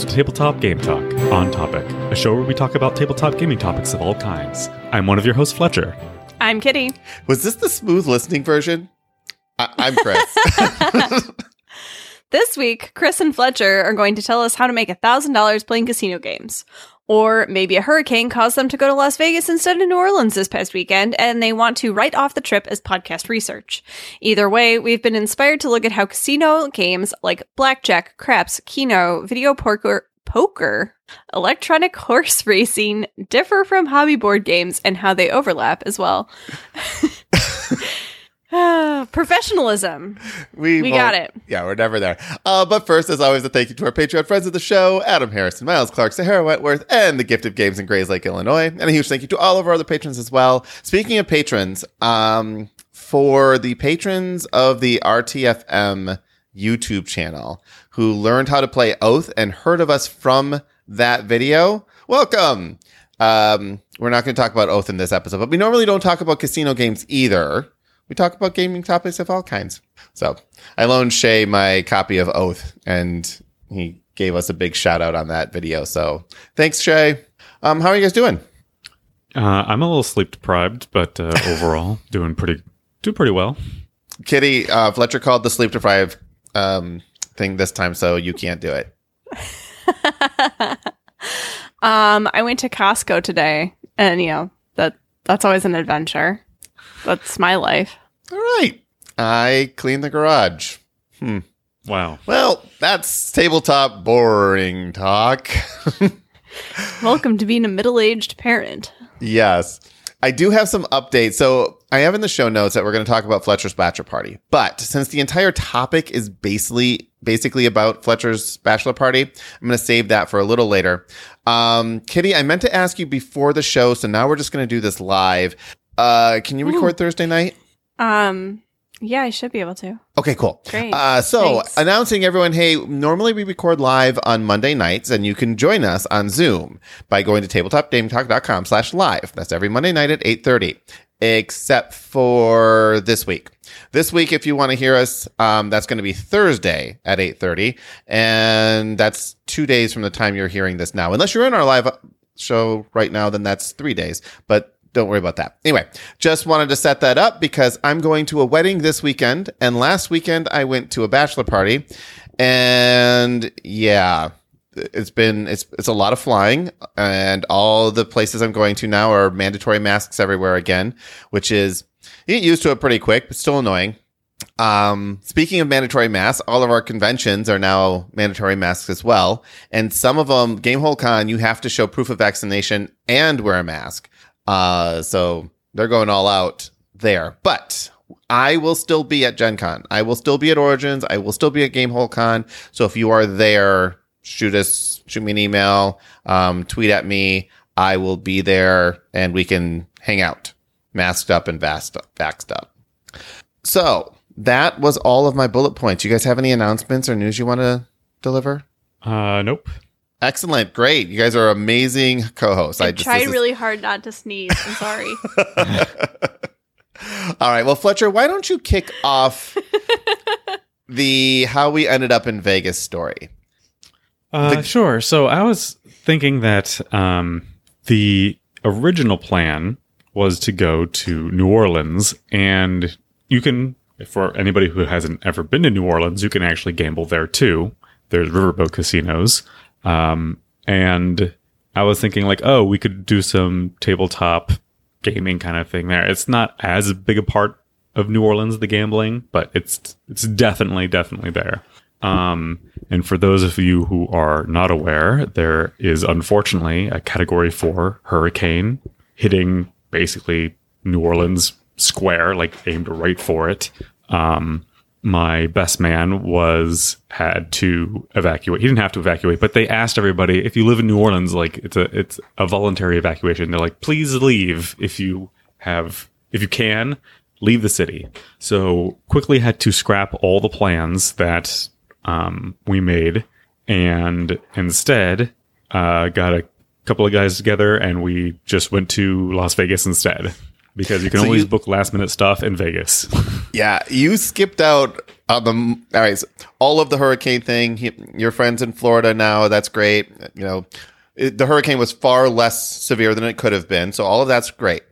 to Tabletop Game Talk on Topic, a show where we talk about tabletop gaming topics of all kinds. I'm one of your hosts, Fletcher. I'm Kitty. Was this the smooth listening version? I- I'm Chris. This week, Chris and Fletcher are going to tell us how to make $1,000 playing casino games. Or maybe a hurricane caused them to go to Las Vegas instead of New Orleans this past weekend, and they want to write off the trip as podcast research. Either way, we've been inspired to look at how casino games like blackjack, craps, keno, video poker, poker, electronic horse racing differ from hobby board games and how they overlap as well. Professionalism. We, We got it. Yeah, we're never there. Uh, but first, as always, a thank you to our Patreon friends of the show, Adam Harrison, Miles Clark, Sahara Wentworth, and the Gift of Games in Grayslake, Illinois. And a huge thank you to all of our other patrons as well. Speaking of patrons, um, for the patrons of the RTFM YouTube channel who learned how to play Oath and heard of us from that video, welcome. Um, we're not going to talk about Oath in this episode, but we normally don't talk about casino games either. We talk about gaming topics of all kinds. So I loaned Shay my copy of Oath, and he gave us a big shout out on that video. So thanks, Shay. Um, how are you guys doing? Uh, I'm a little sleep deprived, but uh, overall doing pretty do pretty well. Kitty, uh, Fletcher called the sleep deprived um, thing this time, so you can't do it. Um, I went to Costco today, and you know that that's always an adventure. That's my life. All right. I clean the garage. Hmm. Wow. Well, that's tabletop boring talk. Welcome to being a middle-aged parent. Yes. I do have some updates. So I have in the show notes that we're going to talk about Fletcher's bachelor party. But since the entire topic is basically basically about Fletcher's bachelor party, I'm going to save that for a little later. Um, Kitty, I meant to ask you before the show, so now we're just going to do this live. Uh, can you record Thursday night? Um, yeah, I should be able to. Okay, cool. Great. Uh, so Thanks. announcing everyone, hey, normally we record live on Monday nights and you can join us on Zoom by going to tabletopgametalk.com slash live. That's every Monday night at 8.30, except for this week. This week, if you want to hear us, um, that's going to be Thursday at 8.30. And that's two days from the time you're hearing this now. Unless you're in our live show right now, then that's three days. But don't worry about that. Anyway, just wanted to set that up because I'm going to a wedding this weekend. And last weekend, I went to a bachelor party. And yeah, it's been it's it's a lot of flying and all the places I'm going to now are mandatory masks everywhere again, which is you get used to it pretty quick, but still annoying. Um, speaking of mandatory masks, all of our conventions are now mandatory masks as well. And some of them, Gamehole Con, you have to show proof of vaccination and wear a mask. Uh, so they're going all out there. But I will still be at Gen Con. I will still be at Origins. I will still be at Gamehole Con. So if you are there, shoot us, shoot me an email, um, tweet at me. I will be there and we can hang out, masked up and vaxxed up. Vaxxed up. So that was all of my bullet points. You guys have any announcements or news you want to deliver? Uh, nope. Excellent. Great. You guys are amazing co-hosts. I, just- tried is- really hard not to sneeze. I'm sorry. All right. Well, Fletcher, why don't you kick off the how we ended up in Vegas story? Uh, The- sure. So I was thinking that um, the original plan was to go to New Orleans, and you can, for anybody who hasn't ever been to New Orleans, you can actually gamble there too. There's riverboat casinos, um, and I was thinking like, oh, we could do some tabletop gaming kind of thing there. It's not as big a part of New Orleans, the gambling, but it's it's definitely definitely there. Um, and for those of you who are not aware, there is unfortunately a Category Four hurricane hitting basically New Orleans square, like aimed right for it. Um, my best man was had to evacuate. He didn't have to evacuate, but they asked everybody if you live in New Orleans, like it's a it's a voluntary evacuation. They're like, please leave if you have if you can leave the city. So quickly had to scrap all the plans that um, we made, and instead uh, got a couple of guys together and we just went to Las Vegas instead because you can So always you- book last minute stuff in Vegas. Yeah, you skipped out Uh, the, all right, so all of the hurricane thing. He, your friends in Florida now. That's great. You know, it, the hurricane was far less severe than it could have been. So all of that's great.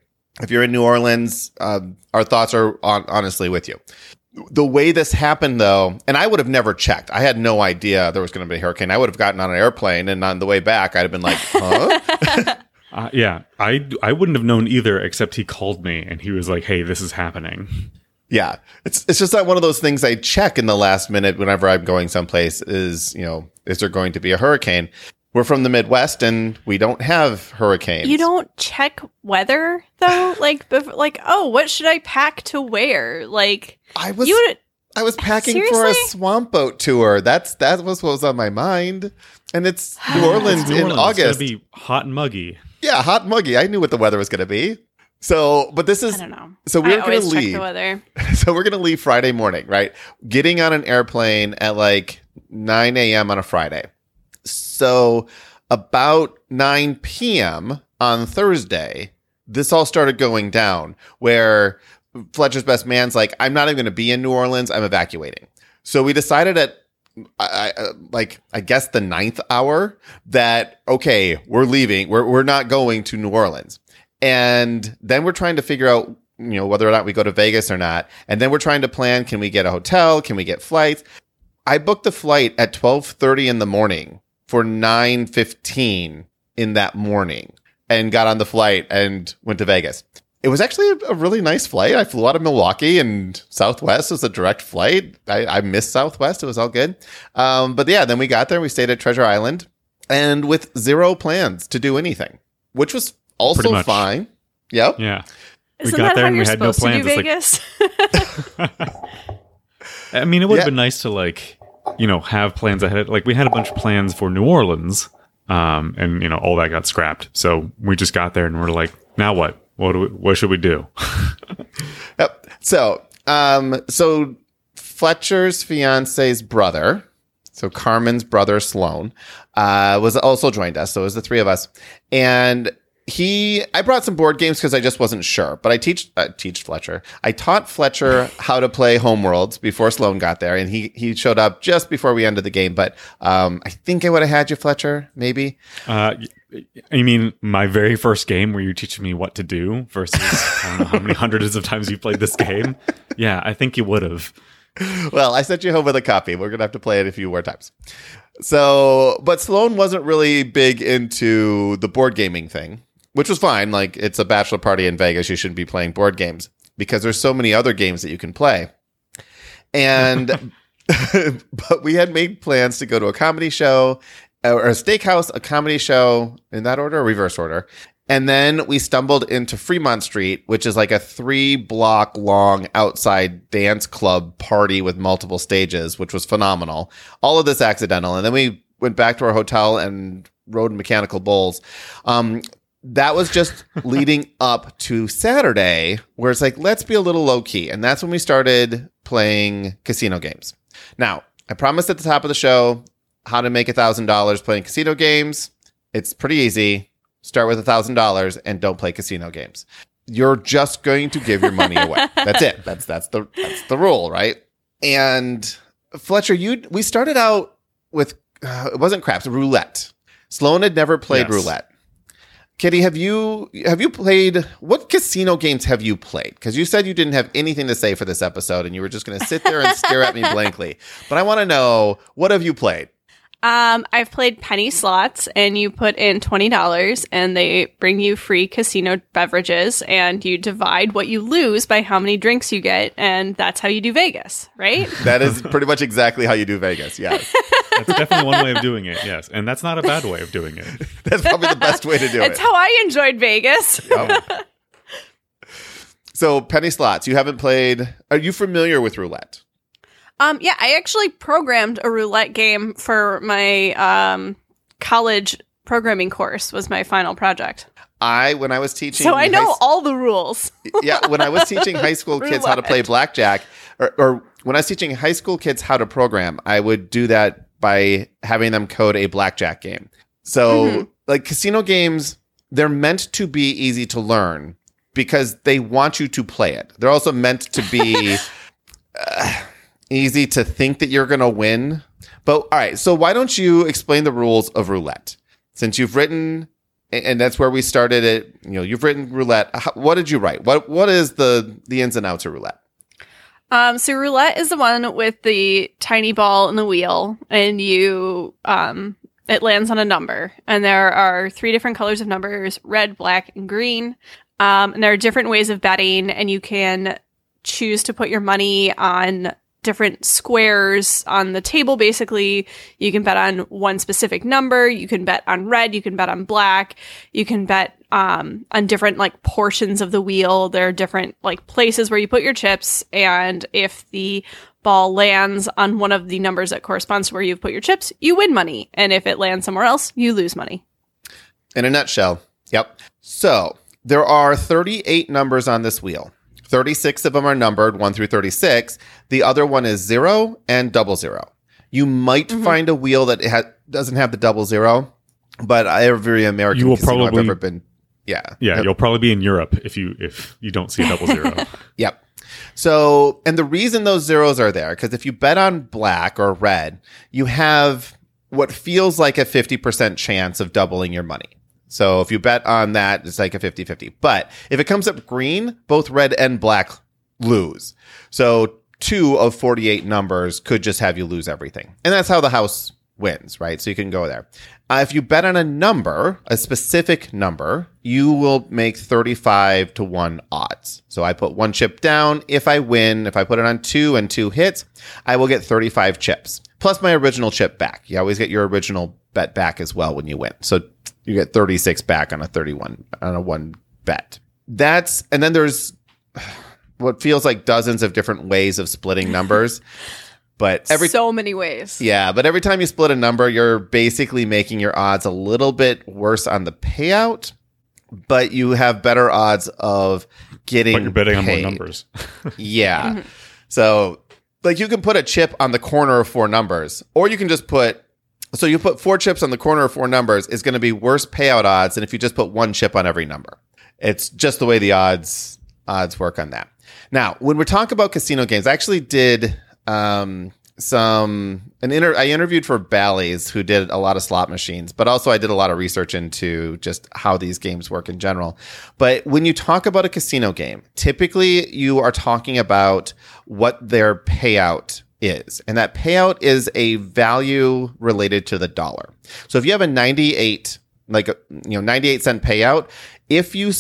If you're in New Orleans, um, our thoughts are on, honestly with you. The way this happened, though, and I would have never checked. I had no idea there was going to be a hurricane. I would have gotten on an airplane, and on the way back, I'd have been like, "Huh." Uh, yeah, I I wouldn't have known either, except he called me and he was like, "Hey, this is happening." Yeah, it's it's just that one of those things I check in the last minute whenever I'm going someplace. Is you know, is there going to be a hurricane? We're from the Midwest and we don't have hurricanes. You don't check weather though, like bef- like oh, what should I pack to wear? Like I was you would I was packing for a swamp boat tour. That's that was what was on my mind. And it's New Orleans New in August. It's gonna be hot and muggy. Yeah, hot and muggy. I knew what the weather was going to be. So, but this I is don't know. so we're going always to check leave. the weather. so we're gonna leave Friday morning, right? Getting on an airplane at like 9 a.m. on a Friday. So about 9 p.m. on Thursday, this all started going down where Fletcher's best man's like, I'm not even gonna be in New Orleans, I'm evacuating. So we decided at I, I, uh, like I guess the ninth hour that okay, we're leaving. We're we're not going to New Orleans, and then we're trying to figure out you know whether or not we go to Vegas or not, and then we're trying to plan: can we get a hotel? Can we get flights? I booked the flight at twelve thirty in the morning for nine fifteen in that morning, and got on the flight and went to Vegas. It was actually a, a really nice flight. I flew out of Milwaukee and Southwest was a direct flight. I, I missed Southwest. It was all good. Um, but yeah, then we got there. We stayed at Treasure Island and with zero plans to do anything, which was also fine. Yep. Yeah, Isn't got that there how and we you're had no supposed to do plans. It's like- Vegas? I mean, it would Yeah. have been nice to like, you know, have plans ahead. Like we had a bunch of plans for New Orleans, um, and you know, all that got scrapped. So we just got there and we're like, now what? What do we, what should we do? Yep. So, um, so Fletcher's fiance's brother, so Carmen's brother Sloan, uh, was also joined us. So it was the three of us, and he, I brought some board games because I just wasn't sure. But I teach, uh, teach Fletcher. I taught Fletcher how to play Homeworlds before Sloan got there, and he he showed up just before we ended the game. But um, I think I would have had you, Fletcher, maybe. Uh, I mean, my very first game where you're teaching me what to do versus I don't know how many hundreds of times you played this game. Yeah, I think you would have. well, I sent you home with a copy. We're gonna have to play it a few more times. So, but Sloan wasn't really big into the board gaming thing, which was fine. Like, it's a bachelor party in Vegas. You shouldn't be playing board games because there's so many other games that you can play. And, but we had made plans to go to a comedy show or a steakhouse, a comedy show in that order or reverse order. And then we stumbled into Fremont Street, which is like a three block long outside dance club party with multiple stages, which was phenomenal. All of this accidental. And then we went back to our hotel and rode mechanical bulls. Um, that was just leading up to Saturday, where it's like, let's be a little low key. And that's when we started playing casino games. Now, I promised at the top of the show how to make a thousand dollars playing casino games. It's pretty easy. Start with a thousand dollars and don't play casino games. You're just going to give your money away. That's it. That's that's the that's the rule, right? And Fletcher, you we started out with uh, it wasn't craps, roulette. Sloan had never played Yes. roulette. Kitty, have you have you played what casino games have you played? Because you said you didn't have anything to say for this episode, and you were just going to sit there and stare at me blankly. But I want to know what have you played? Um, I've played penny slots, and you put in twenty dollars, and they bring you free casino beverages, and you divide what you lose by how many drinks you get, and that's how you do Vegas, right? That is pretty much exactly how you do Vegas. Yes, That's definitely one way of doing it. Yes, and that's not a bad way of doing it. that's probably the best way to do it. That's how I enjoyed Vegas. So penny slots, you haven't played. Are you familiar with roulette? Um, yeah, I actually programmed a roulette game for my um college programming course. Was my final project, I when I was teaching, so I know all the rules. yeah, when I was teaching high school kids how to play blackjack, or, or when I was teaching high school kids how to program, I would do that by having them code a blackjack game. So, Mhm. like casino games, they're meant to be easy to learn because they want you to play it. They're also meant to be. uh, easy to think that you're going to win. But all right, so why don't you explain the rules of roulette? Since you've written and that's where we started it, you know, you've written roulette. What did you write? What what is the the ins and outs of roulette? Um, so roulette is the one with the tiny ball and the wheel, and you um, it lands on a number, and there are three different colors of numbers: red, black, and green. Um, and there are different ways of betting, and you can choose to put your money on different squares on the table basically. You can bet on one specific number. You can bet on red. You can bet on black. You can bet um, on different like portions of the wheel. There are different like places where you put your chips. And if the ball lands on one of the numbers that corresponds to where you've put your chips you win money. And if it lands somewhere else you lose money. In a nutshell. Yep. So there are 38 numbers on this wheel 36 of them are numbered 1 through 36. The other one is 0 and double zero. You might mm-hmm. find a wheel that ha- doesn't have the double zero, but every American you will casino probably, I've ever been yeah. Yeah, you'll probably be in Europe if you if you don't see a double zero. yep. So, and the reason those zeros are there cuz if you bet on black or red, you have what feels like a 50% chance of doubling your money. So if you bet on that, it's like a 50 50. But if it comes up green, both red and black lose. So two of 48 numbers could just have you lose everything. And that's how the house wins, right? So you can go there. Uh, if you bet on a number, a specific number, you will make 35 to 1 odds. So I put one chip down. If I win, if I put it on two and two hits, I will get 35 chips plus my original chip back. You always get your original bet back as well when you win. So you get 36 back on a 31 on a one bet. That's and then there's what feels like dozens of different ways of splitting numbers. But every so many ways. Yeah, but every time you split a number, you're basically making your odds a little bit worse on the payout, but you have better odds of getting But you're betting paid. on more numbers. yeah. Mm-hmm. So like you can put a chip on the corner of four numbers, or you can just put so you put four chips on the corner of four numbers is going to be worse payout odds than if you just put one chip on every number. It's just the way the odds odds work on that. Now, when we talk about casino games, I actually did um, some an inter I interviewed for Bally's who did a lot of slot machines, but also I did a lot of research into just how these games work in general. But when you talk about a casino game, typically you are talking about what their payout is. And that payout is a value related to the dollar. So if you have a 98, like, you know, 98 cent payout, if you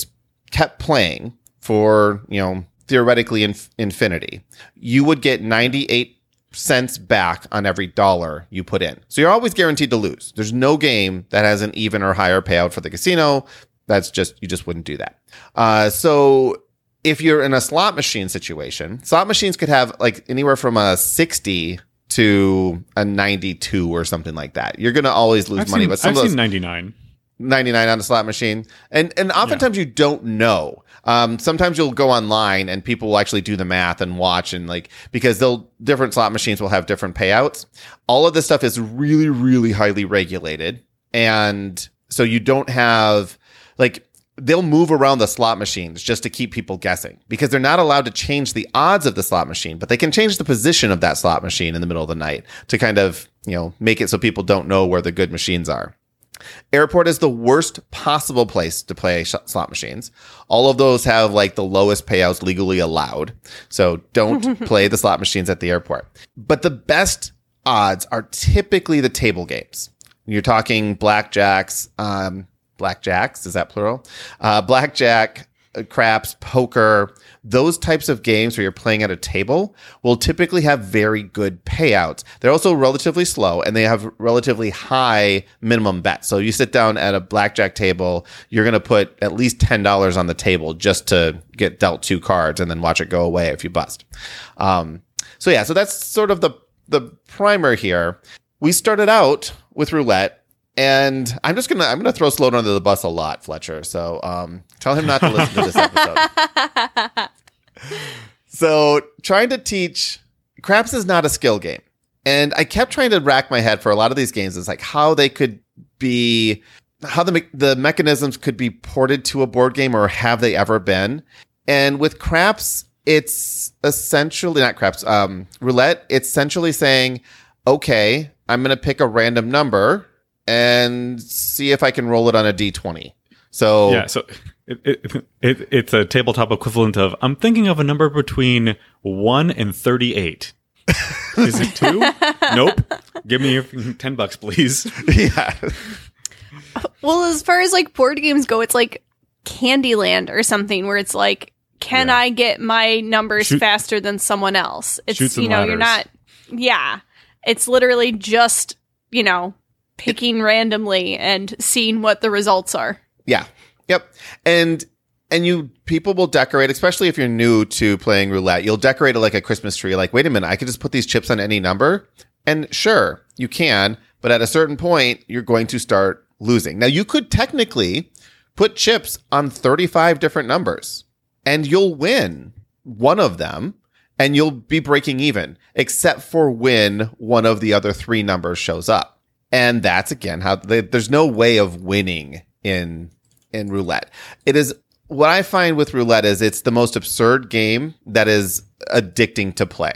kept playing for, you know, theoretically inf- infinity, you would get 98 cents back on every dollar you put in. So you're always guaranteed to lose. There's no game that has an even or higher payout for the casino. That's just, you just wouldn't do that. Uh, so if you're in a slot machine situation, slot machines could have like anywhere from a 60 to a 92 or something like that. You're going to always lose I've money, seen, but some I've of those, seen 99. 99 on a slot machine. And and oftentimes yeah. you don't know. Um, sometimes you'll go online and people will actually do the math and watch and like because they'll different slot machines will have different payouts. All of this stuff is really really highly regulated and so you don't have like they'll move around the slot machines just to keep people guessing because they're not allowed to change the odds of the slot machine, but they can change the position of that slot machine in the middle of the night to kind of, you know, make it so people don't know where the good machines are. Airport is the worst possible place to play sh- slot machines. All of those have like the lowest payouts legally allowed. So don't play the slot machines at the airport. But the best odds are typically the table games. You're talking blackjacks, um, blackjacks. Is that plural? Uh, blackjack, uh, craps, poker, those types of games where you're playing at a table will typically have very good payouts. They're also relatively slow and they have relatively high minimum bets. So you sit down at a blackjack table, you're going to put at least $10 on the table just to get dealt two cards and then watch it go away if you bust. Um, so yeah, so that's sort of the, the primer here. We started out with roulette and I'm just gonna I'm gonna throw Sloan under the bus a lot, Fletcher. So um, tell him not to listen to this episode. so trying to teach craps is not a skill game, and I kept trying to rack my head for a lot of these games. It's like how they could be, how the me- the mechanisms could be ported to a board game, or have they ever been? And with craps, it's essentially not craps. Um, roulette. It's essentially saying, okay, I'm going to pick a random number and see if I can roll it on a d20. So Yeah, so it, it, it, it's a tabletop equivalent of I'm thinking of a number between 1 and 38. Is it 2? nope. Give me your 10 bucks, please. yeah, Well, as far as like board games go, it's like Candyland or something where it's like, can Yeah. I get my numbers Shoot- faster than someone else? It's you know, you're not yeah. It's literally just, you know, picking randomly and seeing what the results are. yeah, yep. And and you people will decorate, especially if you're new to playing roulette. You'll decorate it like a Christmas tree. Like, wait a minute, I could just put these chips on any number, and sure, you can. But at a certain point, you're going to start losing. Now, you could technically put chips on 35 different numbers, and you'll win one of them, and you'll be breaking even, except for when one of the other three numbers shows up. And that's again how they, there's no way of winning in in roulette. It is what I find with roulette is it's the most absurd game that is addicting to play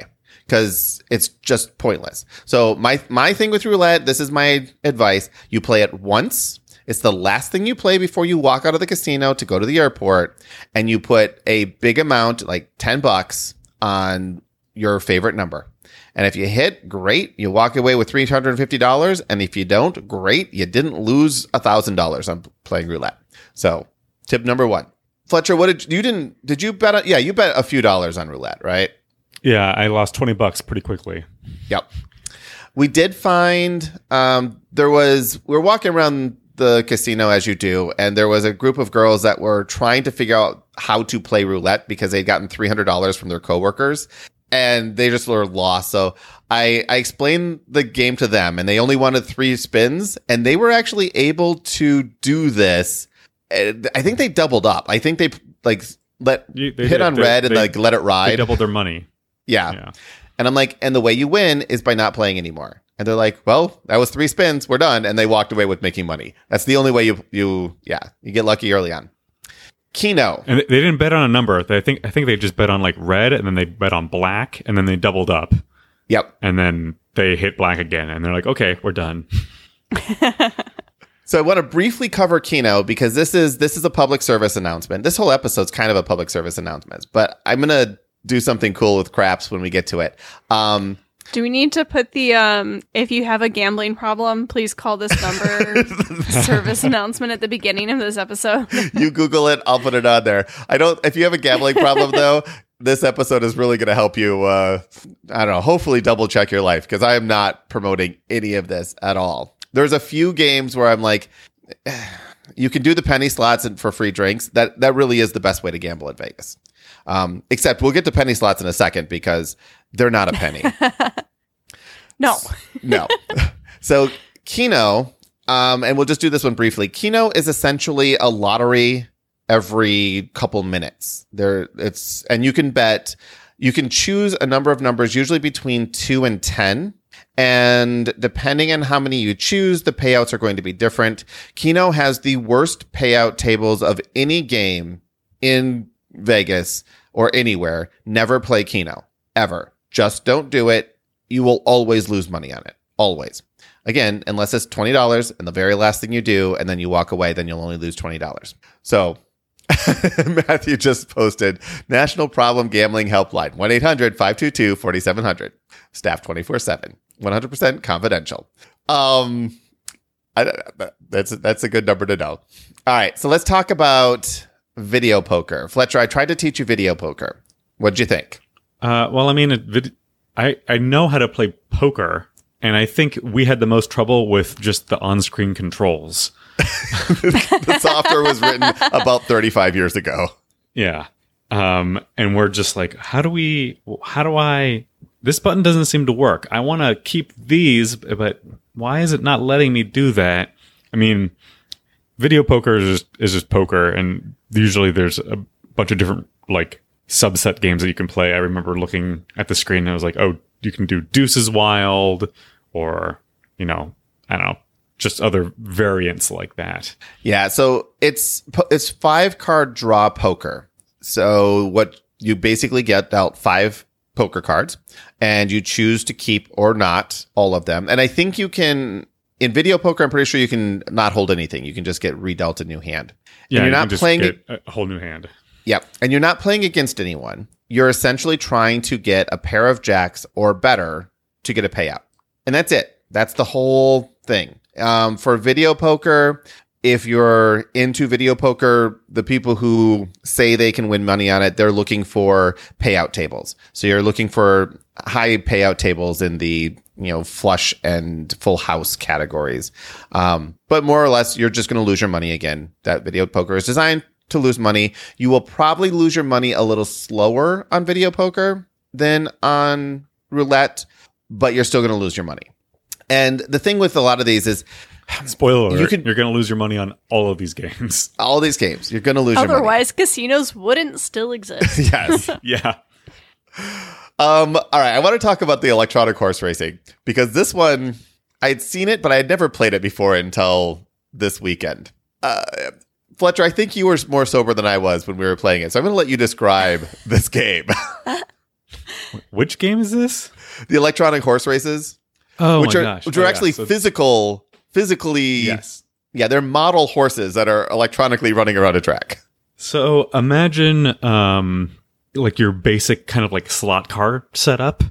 because it's just pointless. So my my thing with roulette, this is my advice: you play it once. It's the last thing you play before you walk out of the casino to go to the airport, and you put a big amount, like ten bucks, on your favorite number. And if you hit, great, you walk away with three hundred and fifty dollars. And if you don't, great, you didn't lose a thousand dollars on playing roulette. So, tip number one, Fletcher, what did you didn't did you bet? On, yeah, you bet a few dollars on roulette, right? Yeah, I lost 20 bucks pretty quickly. Yep. We did find um, there was we were walking around the casino as you do, and there was a group of girls that were trying to figure out how to play roulette because they'd gotten three hundred dollars from their coworkers, and they just were lost. So I I explained the game to them, and they only wanted three spins, and they were actually able to do this. I think they doubled up. I think they like let You- they hit did. on They- red and they- like let it ride. They doubled their money. yeah. Yeah. And I'm like, and the way you win is by not playing anymore. And they're like, well, that was three spins. We're done. And they walked away with making money. That's the only way you, you, yeah, you get lucky early on. Keno. And they didn't bet on a number. They think I think they just bet on like red and then they bet on black and then they doubled up Yep. and then they hit black again and they're like, "Okay, we're done." So I want to briefly cover Keno because this is, this is a public service announcement. This whole episode's kind of a public service announcement, but I'm going to do something cool with craps when we get to it. Um, Do we need to put the um if you have a gambling problem, please call this number service announcement at the beginning of this episode? you Google it, I'll put it on there. I don't. If you have a gambling problem, though, this episode is really going to help you. Uh, I don't know. Hopefully, double check your life because I am not promoting any of this at all. There's a few games where I'm like, you can do the penny slots and for free drinks. That that really is the best way to gamble in Vegas. Um, except we'll get to penny slots in a second because they're not a penny. No. No. so Keno, um, and we'll just do this one briefly. Keno is essentially a lottery every couple minutes. There it's and you can bet you can choose a number of numbers, usually between two and ten. And depending on how many you choose, the payouts are going to be different. Keno has the worst payout tables of any game in Vegas or anywhere. Never play Keno ever. Just don't do it. You will always lose money on it. Always. Again, unless it's $20 and the very last thing you do, and then you walk away, then you'll only lose $20. So Matthew just posted National Problem Gambling Helpline 1 800 522 4700. Staff 24 7. 100% confidential. Um, I, that's, that's a good number to know. All right. So let's talk about video poker. Fletcher, I tried to teach you video poker. What'd you think? Uh, well, I mean, it, I I know how to play poker, and I think we had the most trouble with just the on-screen controls. the software was written about 35 years ago. Yeah. Um, and we're just like, how do we, how do I, this button doesn't seem to work. I want to keep these, but why is it not letting me do that? I mean, video poker is just, is just poker. And usually there's a bunch of different like subset games that you can play. I remember looking at the screen and I was like, oh, you can do Deuces Wild or, you know, I don't know, just other variants like that. Yeah, so it's it's five card draw poker. So what you basically get dealt five poker cards and you choose to keep or not all of them. And I think you can in video poker, I'm pretty sure you can not hold anything. You can just get redealt a new hand. Yeah, and you you're can not playing a whole new hand. Yep. And you're not playing against anyone. You're essentially trying to get a pair of jacks or better to get a payout. And that's it. That's the whole thing. Um, for video poker, if you're into video poker, the people who say they can win money on it, they're looking for payout tables. So you're looking for high payout tables in the you know flush and full house categories. Um, but more or less, you're just going to lose your money again. That video poker is designed to lose money. You will probably lose your money a little slower on video poker than on roulette, but you're still going to lose your money. And the thing with a lot of these is Spoiler alert, You you could- are going to lose your money on all of these games. all these games, you're going to lose your money. Otherwise, casinos wouldn't still exist. Yes. yeah. Um, all right, I want to talk about the electronic horse racing because this one I'd seen it, but I had never played it before until this weekend. Uh, Fletcher, I think you were more sober than I was when we were playing it, so I'm going to let you describe this game. Which game is this? the electronic horse races, Oh which my are gosh. which Oh, are yeah. actually So- physical, physically, Yes. yeah, they're model horses that are electronically running around a track. So imagine um like your basic kind of like slot car setup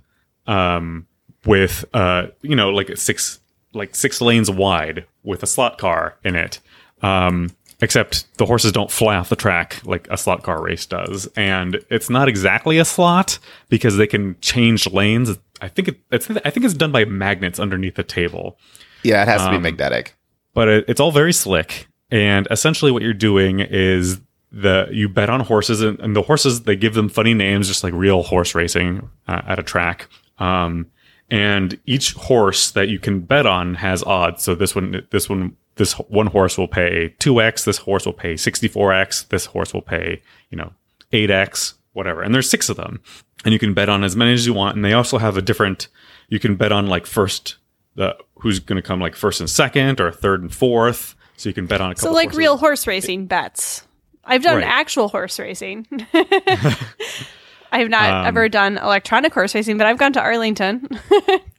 um with uh you know like six like six lanes wide with a slot car in it. Um except the horses don't fly off the track like a slot car race does and it's not exactly a slot because they can change lanes. I think it, it's I think it's done by magnets underneath the table Yeah, it has to be Um, magnetic. but it, it's all very slick. And essentially, what you're doing is the you bet on horses, and, and the horses they give them funny names, just like real horse racing uh, at a track. Um, and each horse that you can bet on has odds. So this one, this one, this one horse will pay two x. This horse will pay sixty four x. This horse will pay you know eight x, whatever. And there's six of them, and you can bet on as many as you want. And they also have a different. You can bet on like first the who's going to come like first and second or third and fourth. So you can bet on a couple. so, like horses. real horse racing bets. I've done Right. actual horse racing. I have not Um, ever done electronic horse racing, but I've gone to Arlington.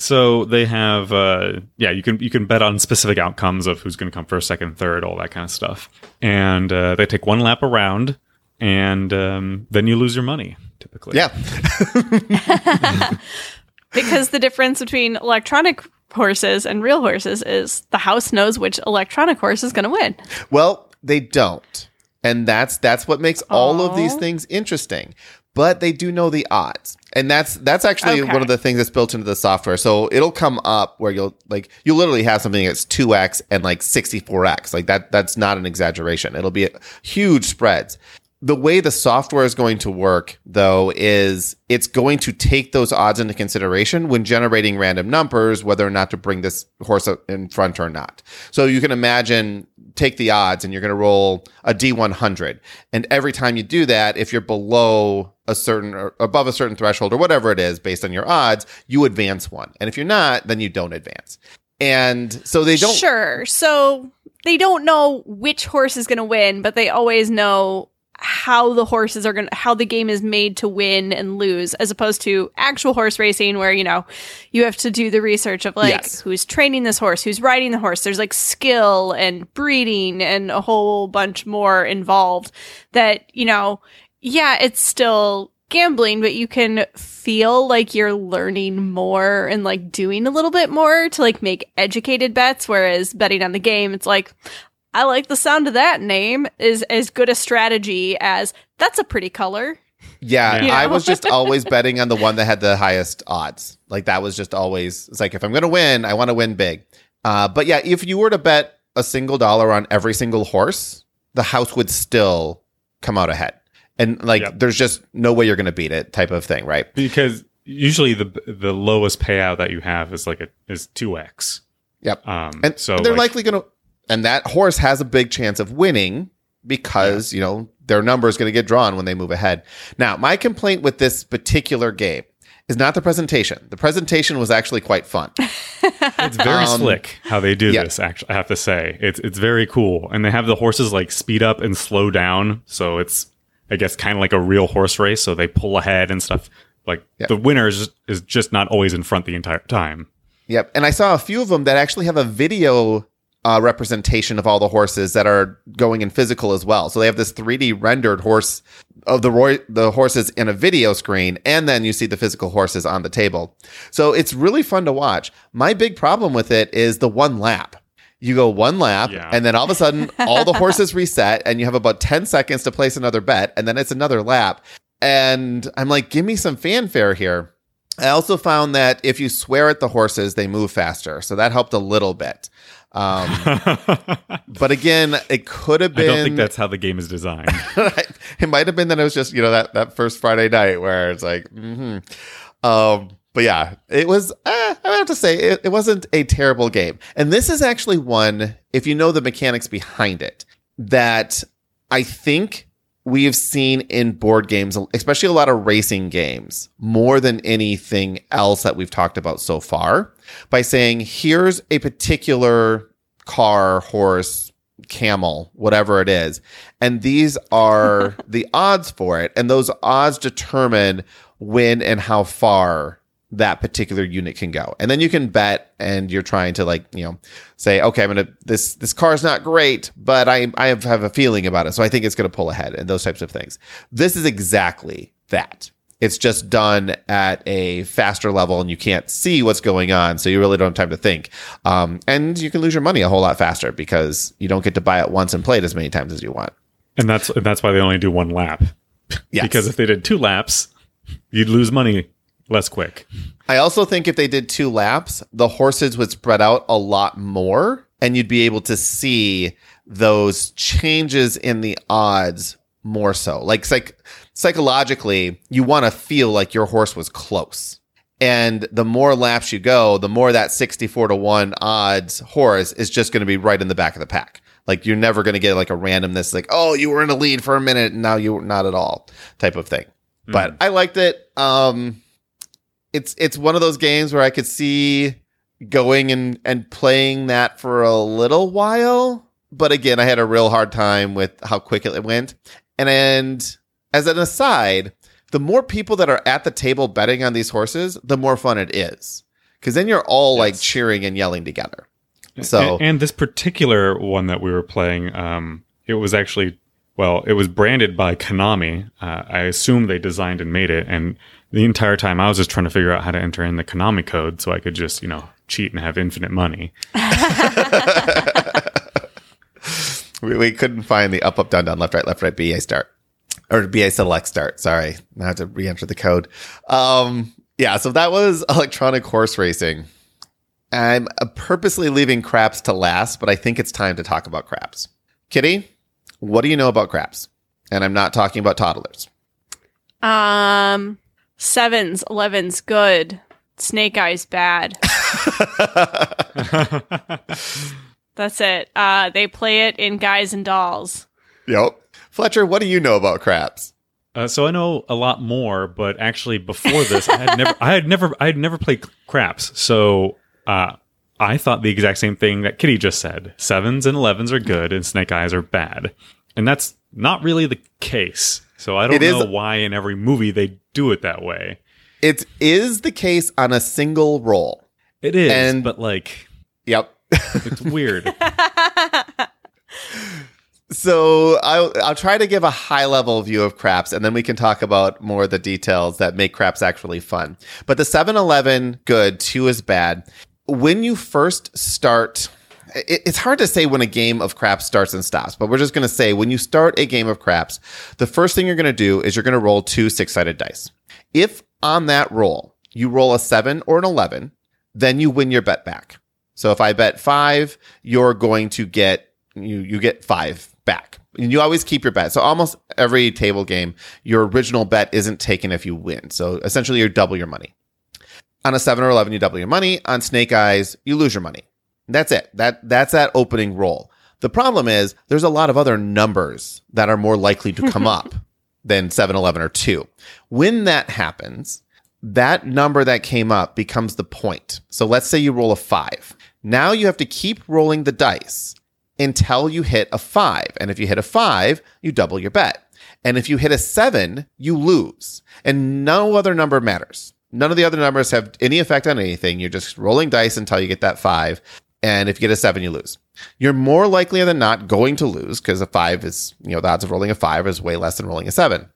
So they have, uh, yeah, you can you can bet on specific outcomes of who's going to come first, second, third, all that kind of stuff. And uh, they take one lap around, and um, then you lose your money typically. Yeah, because the difference between electronic horses and real horses is the house knows which electronic horse is going to win. Well, they don't. And that's that's what makes all of these things interesting. But they do know the odds. And that's that's actually Okay. one of the things that's built into the software. So it'll come up where you'll like you literally have something that's 2x and like 64x. Like that that's not an exaggeration. It'll be huge spreads. The way the software is going to work though is it's going to take those odds into consideration when generating random numbers whether or not to bring this horse in front or not. So you can imagine take the odds and you're going to roll a D100. And every time you do that, if you're below a certain or above a certain threshold or whatever it is based on your odds, you advance one. And if you're not, then you don't advance. And so they don't Sure. So they don't know which horse is going to win, but they always know how the horses are going to, how the game is made to win and lose, as opposed to actual horse racing where, you know, you have to do the research of like Yes. who's training this horse, who's riding the horse. There's like skill and breeding and a whole bunch more involved that, you know, yeah, it's still gambling, but you can feel like you're learning more and like doing a little bit more to like make educated bets. Whereas betting on the game, it's like, I like the sound of that name is as good a strategy as that's a pretty color. Yeah, Yeah. I was just always betting on the one that had the highest odds. Like that was just always it's like if I'm going to win, I want to win big. Uh, but yeah, if you were to bet a single dollar on every single horse, the house would still come out ahead. And like Yep. there's just no way you're going to beat it type of thing, right? because usually the the lowest payout that you have is like a is two x. Yep. Um, And so they're like, likely going to and that horse has a big chance of winning because, you know, their number is going to get drawn when they move ahead. Now, my complaint with this particular game is not the presentation. The presentation was actually quite fun. it's very Um, slick how they do yeah. this. Actually, I have to say it's it's very cool, and they have the horses like speed up and slow down, so it's I guess kind of like a real horse race. So they pull ahead and stuff. Like Yeah. the winner is, is just not always in front the entire time. Yep. And I saw a few of them that actually have a video uh, representation of all the horses that are going in physical as well. So they have this 3D rendered horse of the Roy- the horses in a video screen, and then you see the physical horses on the table. So it's really fun to watch. My big problem with it is the one lap. You go one lap, Yeah. and then all of a sudden, all the horses reset, and you have about 10 seconds to place another bet, and then it's another lap. And I'm like, give me some fanfare here. I also found that if you swear at the horses, they move faster. So that helped a little bit. Um, but again, it could have been I don't think that's how the game is designed. it might have been that it was just you know that that first Friday night where it's like, mm-hmm. um, but yeah, it was. Eh, I have to say it, it wasn't a terrible game, and this is actually one if you know the mechanics behind it that I think we have seen in board games, especially a lot of racing games, more than anything else that we've talked about so far, by saying here's a particular car, horse, camel, whatever it is. And these are the odds for it. And those odds determine when and how far that particular unit can go. And then you can bet and you're trying to like, you know, say, okay, I'm going to, this, this car is not great, but I, I have, have a feeling about it. So I think it's going to pull ahead and those types of things. This is exactly that. It's just done at a faster level and you can't see what's going on. So you really don't have time to think. Um, and you can lose your money a whole lot faster because you don't get to buy it once and play it as many times as you want. and that's and that's why they only do one lap. Yes. Because if they did two laps, you'd lose money less quick. I also think if they did two laps, the horses would spread out a lot more and you'd be able to see those changes in the odds more so. Like psych- psychologically, you want to feel like your horse was close. And the more laps you go, the more that 64 to 1 odds horse is just going to be right in the back of the pack. Like you're never going to get like a randomness like, "Oh, you were in a lead for a minute and now you're not at all." type of thing. But I liked it. Um it's it's one of those games where I could see going and and playing that for a little while. But again, I had a real hard time with how quick it went. And and as an aside, the more people that are at the table betting on these horses, the more fun it is. Because then you're all like cheering and yelling together. So and, and this particular one that we were playing, um, it was actually well, it was branded by Konami. Uh, I assume they designed and made it, and the entire time I was just trying to figure out how to enter in the Konami code so I could just you know cheat and have infinite money. we, we couldn't find the up, up, down, down, left, right, left, right, BA start. Or BA select start. Sorry. Now I have to re enter the code. Um, yeah, so that was electronic horse racing. I'm uh, purposely leaving craps to last, but I think it's time to talk about craps. Kitty, what do you know about craps? And I'm not talking about toddlers. Um, sevens, elevens, good. Snake eyes, bad. That's it. Uh, they play it in Guys and Dolls. Yep. Fletcher, what do you know about craps? Uh, so I know a lot more, but actually before this, I had never, I had never, I had never played craps. So uh, I thought the exact same thing that Kitty just said: sevens and elevens are good, and snake eyes are bad, and that's not really the case. So I don't It is- know why in every movie they do it that way. It is the case on a single roll. It is, And- but like Yep. it's weird. So I'll, I'll try to give a high level view of craps and then we can talk about more of the details that make craps actually fun. But the 7-Eleven good, 2 is bad. When you first start, it, it's hard to say when a game of craps starts and stops, but we're just going to say when you start a game of craps, the first thing you're going to do is you're going to roll two six-sided dice. If on that roll you roll a 7 or an 11, then you win your bet back. So if I bet 5, you're going to get you you get five back. And you always keep your bet. So almost every table game, your original bet isn't taken if you win. So essentially you double your money. On a seven or eleven, you double your money. On snake eyes, you lose your money. That's it. That that's that opening roll. The problem is there's a lot of other numbers that are more likely to come up than 7, 11, or 2. When that happens, that number that came up becomes the point. So let's say you roll a 5. Now you have to keep rolling the dice until you hit a five. And if you hit a five, you double your bet. And if you hit a seven, you lose. And no other number matters. None of the other numbers have any effect on anything. You're just rolling dice until you get that five. And if you get a seven, you lose. You're more likely than not going to lose because a five is, you know, the odds of rolling a five is way less than rolling a seven.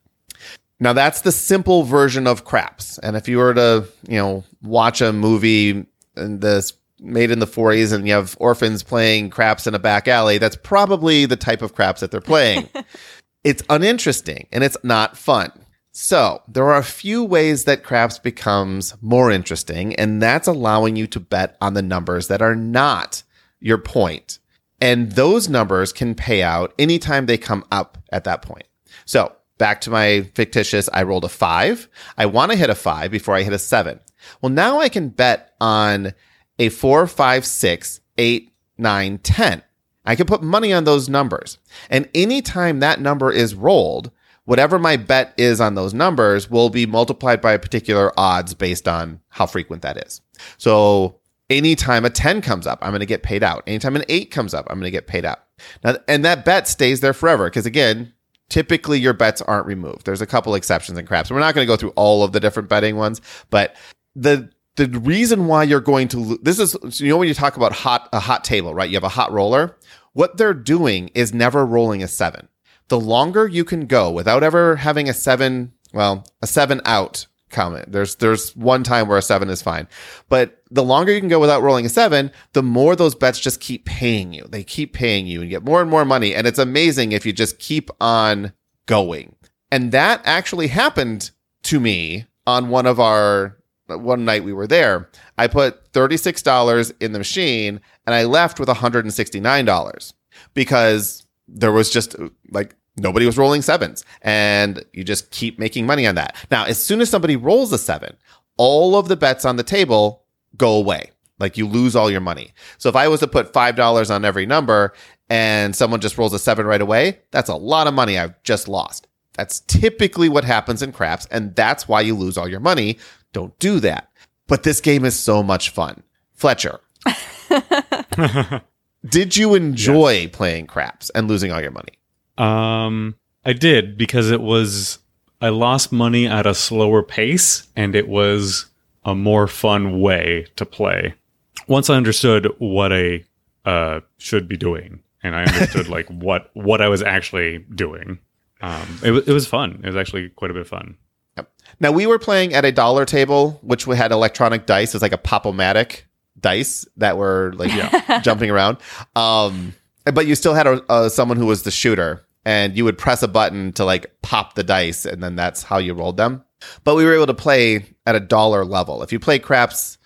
Now that's the simple version of craps. And if you were to, you know, watch a movie in this made in the 40s and you have orphans playing craps in a back alley, that's probably the type of craps that they're playing. it's uninteresting and it's not fun. So there are a few ways that craps becomes more interesting, and that's allowing you to bet on the numbers that are not your point. And those numbers can pay out anytime they come up at that point. So back to my fictitious, I rolled a five. I want to hit a five before I hit a seven. Well, now I can bet on a four, five, six, eight, nine, 10. I can put money on those numbers. And anytime that number is rolled, whatever my bet is on those numbers will be multiplied by a particular odds based on how frequent that is. So anytime a 10 comes up, I'm going to get paid out. Anytime an 8 comes up, I'm going to get paid out. Now, and that bet stays there forever because again, typically your bets aren't removed. There's a couple exceptions in craps. We're not going to go through all of the different betting ones, but the the reason why you're going to lo- this is you know when you talk about hot a hot table, right? You have a hot roller. What they're doing is never rolling a 7 the longer you can go without ever having a seven, well, a seven out comment. There's there's one time where a seven is fine, but the longer you can go without rolling a seven, the more those bets just keep paying you. They keep paying you and get more and more money, and it's amazing if you just keep on going. And that actually happened to me on one of our one night we were there. I put thirty six dollars in the machine, and I left with one hundred and sixty nine dollars because there was just like nobody was rolling sevens and you just keep making money on that. Now, as soon as somebody rolls a seven, all of the bets on the table go away. Like you lose all your money. So if I was to put $5 on every number and someone just rolls a seven right away, that's a lot of money I've just lost. That's typically what happens in craps. And that's why you lose all your money. Don't do that. But this game is so much fun. Fletcher. Did you enjoy yes. playing craps and losing all your money? Um, I did because it was I lost money at a slower pace and it was a more fun way to play. Once I understood what I uh, should be doing and I understood like what what I was actually doing, um, it, it was fun. It was actually quite a bit of fun. Yep. Now we were playing at a dollar table, which we had electronic dice. It's like a pop-o-matic dice that were like yeah. jumping around. Um, but you still had a, a, someone who was the shooter, and you would press a button to like pop the dice, and then that's how you rolled them. But we were able to play at a dollar level. If you play craps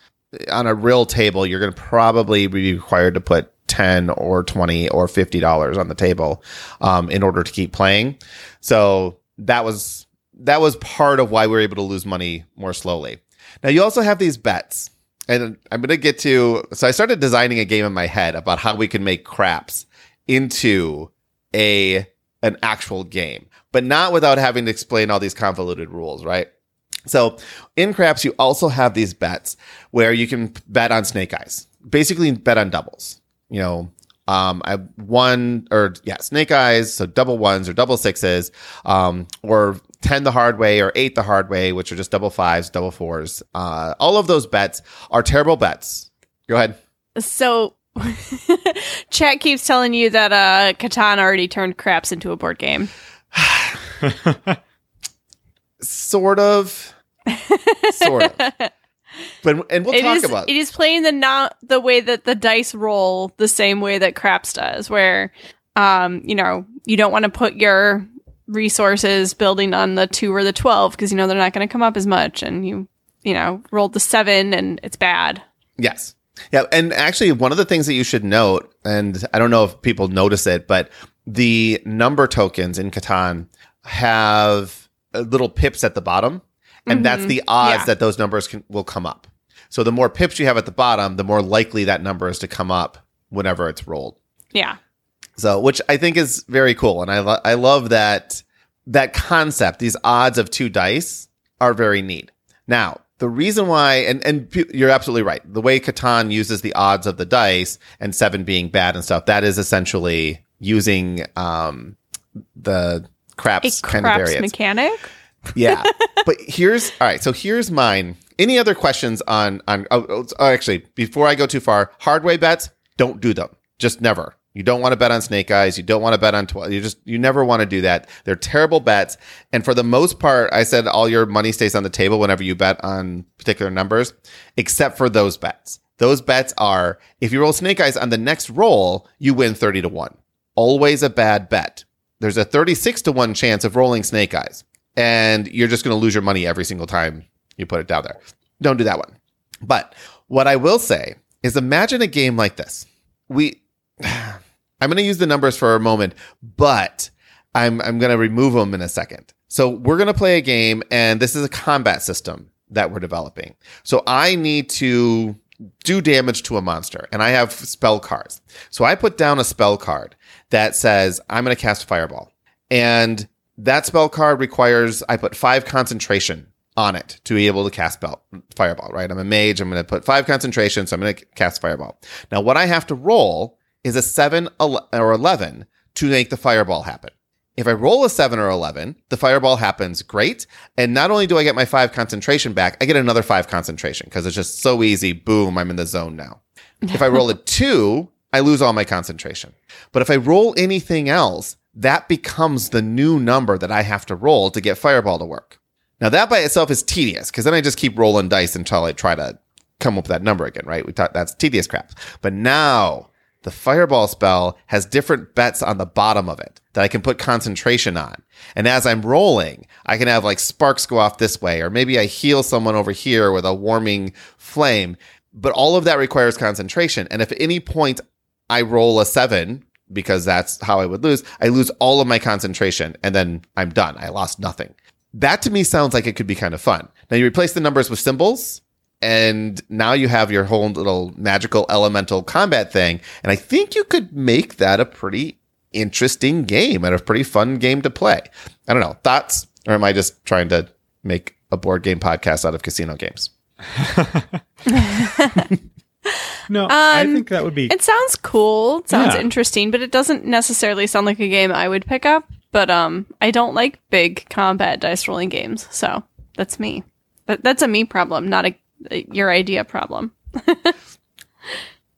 on a real table, you're going to probably be required to put 10 or 20 or 50 dollars on the table um, in order to keep playing so that was that was part of why we were able to lose money more slowly now you also have these bets and I'm going to get to. So I started designing a game in my head about how we can make craps into a an actual game, but not without having to explain all these convoluted rules, right? So in craps, you also have these bets where you can bet on snake eyes, basically bet on doubles. You know, um, I one or yeah, snake eyes, so double ones or double sixes, um, or 10 the hard way or 8 the hard way, which are just double fives, double fours. Uh, all of those bets are terrible bets. Go ahead. So, chat keeps telling you that uh, Catan already turned craps into a board game. sort of. sort of. But and we'll it talk is, about it is playing the not the way that the dice roll the same way that craps does, where um, you know, you don't want to put your resources building on the two or the 12 because you know they're not going to come up as much and you you know rolled the seven and it's bad. Yes. Yeah and actually one of the things that you should note and i don't know if people notice it but the number tokens in catan have uh, little pips at the bottom and mm-hmm. that's the odds yeah. that those numbers can, will come up. So the more pips you have at the bottom the more likely that number is to come up whenever it's rolled. Yeah so, which I think is very cool, and I lo- I love that that concept. These odds of two dice are very neat. Now, the reason why, and and you're absolutely right. The way Catan uses the odds of the dice and seven being bad and stuff, that is essentially using um the craps A kind of craps mechanic. yeah but here's all right so here's mine any other questions on on oh, oh, oh, actually before i go too far hardway bets don't do them just never you don't want to bet on snake eyes you don't want to bet on 12 you just you never want to do that they're terrible bets and for the most part i said all your money stays on the table whenever you bet on particular numbers except for those bets those bets are if you roll snake eyes on the next roll you win 30 to 1 always a bad bet there's a 36 to 1 chance of rolling snake eyes and you're just going to lose your money every single time you put it down there. Don't do that one. But what I will say is imagine a game like this. We I'm going to use the numbers for a moment, but I'm I'm going to remove them in a second. So we're going to play a game and this is a combat system that we're developing. So I need to do damage to a monster and I have spell cards. So I put down a spell card that says I'm going to cast fireball. And that spell card requires I put five concentration on it to be able to cast spell fireball, right? I'm a mage. I'm going to put five concentration, so I'm going to cast fireball. Now, what I have to roll is a seven or 11 to make the fireball happen. If I roll a seven or 11, the fireball happens great. And not only do I get my five concentration back, I get another five concentration because it's just so easy. Boom, I'm in the zone now. If I roll a two, I lose all my concentration. But if I roll anything else, that becomes the new number that I have to roll to get Fireball to work. Now that by itself is tedious because then I just keep rolling dice until I try to come up with that number again, right? We thought that's tedious crap. But now the Fireball spell has different bets on the bottom of it that I can put concentration on. And as I'm rolling, I can have like sparks go off this way, or maybe I heal someone over here with a warming flame. But all of that requires concentration. And if at any point I roll a seven, because that's how I would lose. I lose all of my concentration and then I'm done. I lost nothing. That to me sounds like it could be kind of fun. Now you replace the numbers with symbols and now you have your whole little magical elemental combat thing. And I think you could make that a pretty interesting game and a pretty fun game to play. I don't know. Thoughts? Or am I just trying to make a board game podcast out of casino games? No, I Um, think that would be. It sounds cool. It sounds Yeah. interesting, but it doesn't necessarily sound like a game I would pick up. But um, I don't like big combat dice rolling games, so that's me. That, that's a me problem, not a, a your idea problem.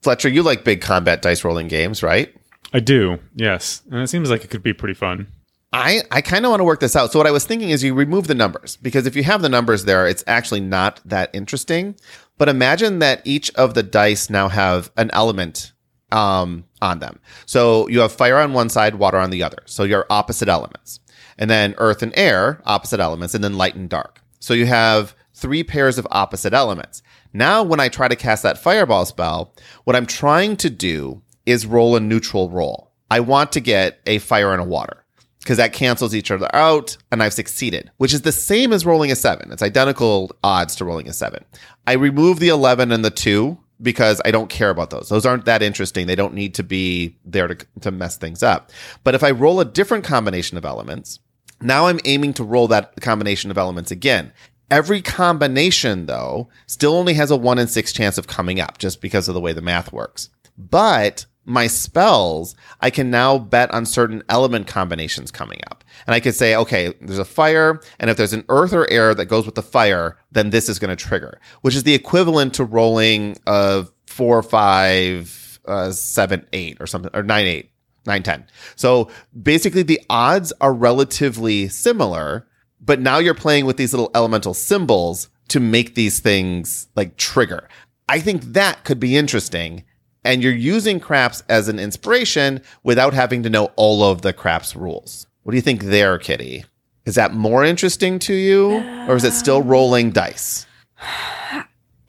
Fletcher, you like big combat dice rolling games, right? I do, yes, and it seems like it could be pretty fun. I, I kind of want to work this out. So what I was thinking is you remove the numbers because if you have the numbers there, it's actually not that interesting. But imagine that each of the dice now have an element um, on them. So you have fire on one side, water on the other. So your opposite elements. And then earth and air, opposite elements, and then light and dark. So you have three pairs of opposite elements. Now, when I try to cast that fireball spell, what I'm trying to do is roll a neutral roll. I want to get a fire and a water because that cancels each other out and I've succeeded, which is the same as rolling a seven. It's identical odds to rolling a seven. I remove the 11 and the two because I don't care about those. Those aren't that interesting. They don't need to be there to, to mess things up. But if I roll a different combination of elements, now I'm aiming to roll that combination of elements again. Every combination, though, still only has a one in six chance of coming up just because of the way the math works. But my spells, I can now bet on certain element combinations coming up. And I could say, okay, there's a fire, and if there's an earth or air that goes with the fire, then this is going to trigger, which is the equivalent to rolling a four, five, uh, seven, eight, or something, or nine, eight, nine, ten. So basically, the odds are relatively similar, but now you're playing with these little elemental symbols to make these things like trigger. I think that could be interesting and you're using craps as an inspiration without having to know all of the craps rules. What do you think there, Kitty? Is that more interesting to you, or is it still um, rolling dice?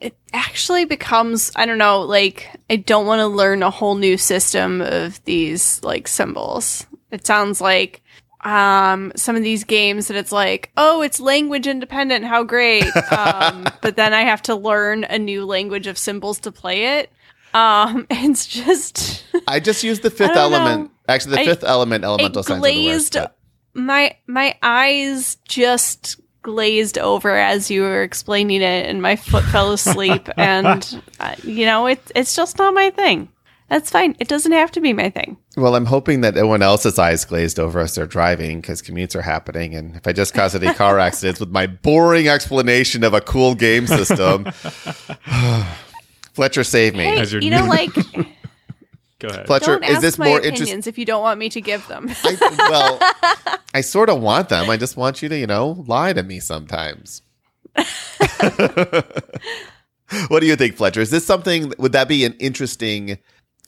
It actually becomes I don't know, like I don't want to learn a whole new system of these like symbols. It sounds like um some of these games that it's like oh it's language independent how great um but then i have to learn a new language of symbols to play it um it's just I just used the fifth don't know. element. Actually, the I- fifth element, elemental signs the worst. glazed my my eyes just glazed over as you were explaining it and my foot fell asleep and uh, you know it, it's just not my thing That's fine. It doesn't have to be my thing. Well, I'm hoping that no one else's eyes glazed over as they're driving because commutes are happening. And if I just cause any car accidents with my boring explanation of a cool game system, Fletcher, save me. Hey, your you know, like, Go ahead. Fletcher, don't is this my more opinions interesting? if you don't want me to give them. I, well, I sort of want them. I just want you to, you know, lie to me sometimes. what do you think, Fletcher? Is this something? Would that be an interesting?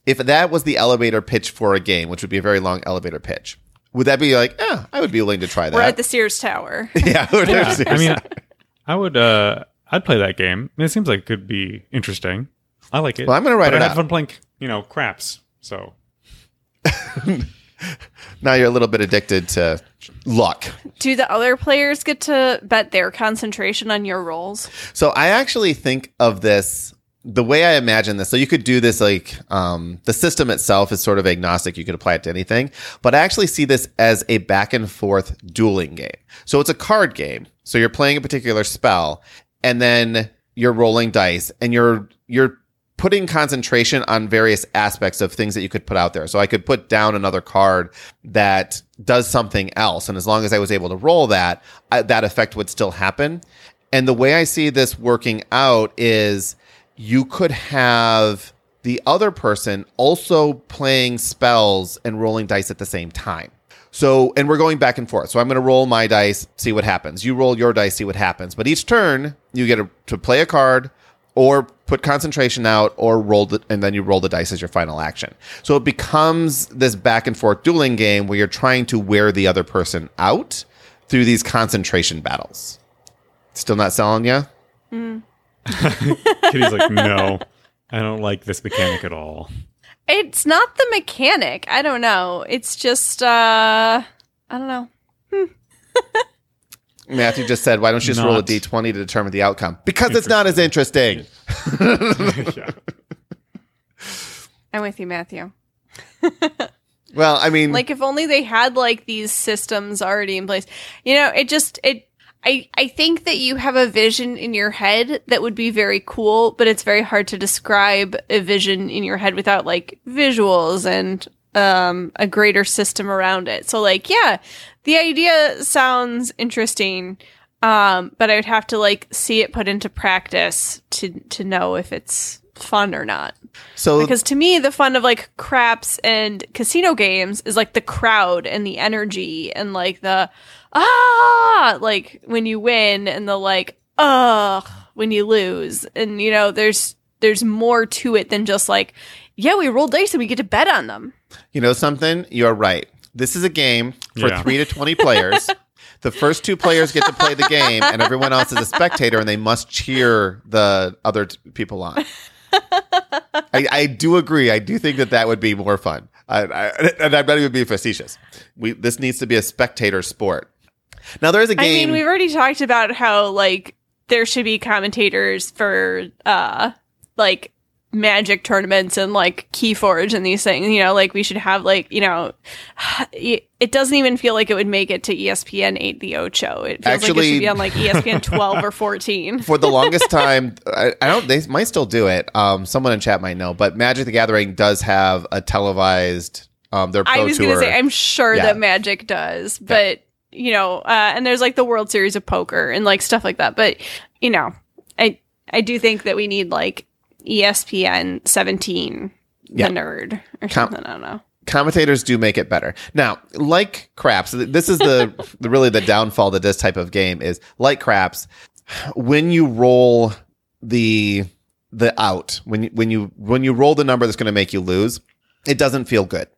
If that was the elevator pitch for a game, which would be a very long elevator pitch, would that be like, yeah, I would be willing to try that? We're at the Sears Tower. yeah, Yeah, I mean, I would. uh I'd play that game. I mean, it seems like it could be interesting. I like it. Well, I'm gonna write but it I had up. fun playing, you know, craps. So now you're a little bit addicted to luck. Do the other players get to bet their concentration on your rolls? So I actually think of this the way I imagine this. So you could do this like um, the system itself is sort of agnostic. You could apply it to anything, but I actually see this as a back and forth dueling game. So it's a card game. So you're playing a particular spell, and then you're rolling dice, and you're you're putting concentration on various aspects of things that you could put out there. So I could put down another card that does something else, and as long as I was able to roll that, I, that effect would still happen. And the way I see this working out is you could have the other person also playing spells and rolling dice at the same time. So, and we're going back and forth. So I'm going to roll my dice, see what happens. You roll your dice, see what happens. But each turn, you get a, to play a card or put concentration out or roll the, and then you roll the dice as your final action. So it becomes this back and forth dueling game where you're trying to wear the other person out through these concentration battles. Still not selling you? Kitty's like, no, I don't like this mechanic at all. It's not the mechanic. I don't know. It's just uh I don't know. Matthew just said, why don't you just roll a Not- d20 to determine the outcome? Because it's not as interesting. yeah. I'm with you, Matthew. Well, I mean, Like if only they had like these systems already in place. You know, it just it I I think that you have a vision in your head that would be very cool, but it's very hard to describe a vision in your head without like visuals and um a greater system around it. So like, yeah, the idea sounds interesting. Um, but I would have to like see it put into practice to to know if it's fun or not. so Because to me, the fun of like craps and casino games is like the crowd and the energy and like the ah, like when you win and the like ugh when you lose. And you know, there's there's more to it than just like yeah, we roll dice and we get to bet on them. you know something? You're right. This is a game for Yeah. three to 20 players. The first two players get to play the game, and everyone else is a spectator, and they must cheer the other t- people on. I, I do agree. I do think that that would be more fun. I, I, and I'm not even being facetious. We this needs to be a spectator sport. Now there is a game. I mean, we've already talked about how like there should be commentators for uh like magic tournaments and like Keyforge and these things. You know, like we should have like you know, it doesn't even feel like it would make it to ESPN eight the Ocho. It feels like it Actually- should be on like ESPN twelve or fourteen. for the longest time, I, I don't. They might still do it. Um, someone in chat might know, but Magic the Gathering does have a televised. Um, their pro I was tour. gonna say I'm sure Yeah. that Magic does, but you know, uh, and there's like the World Series of Poker and like stuff like that. But you know, I I do think that we need like ESPN 17, Yeah. the nerd or Com- something. I don't know. commentators do make it better. Now, like craps, this is the, the really the downfall to this type of game is like craps. When you roll the the out, when you, when you when you roll the number that's going to make you lose, it doesn't feel good.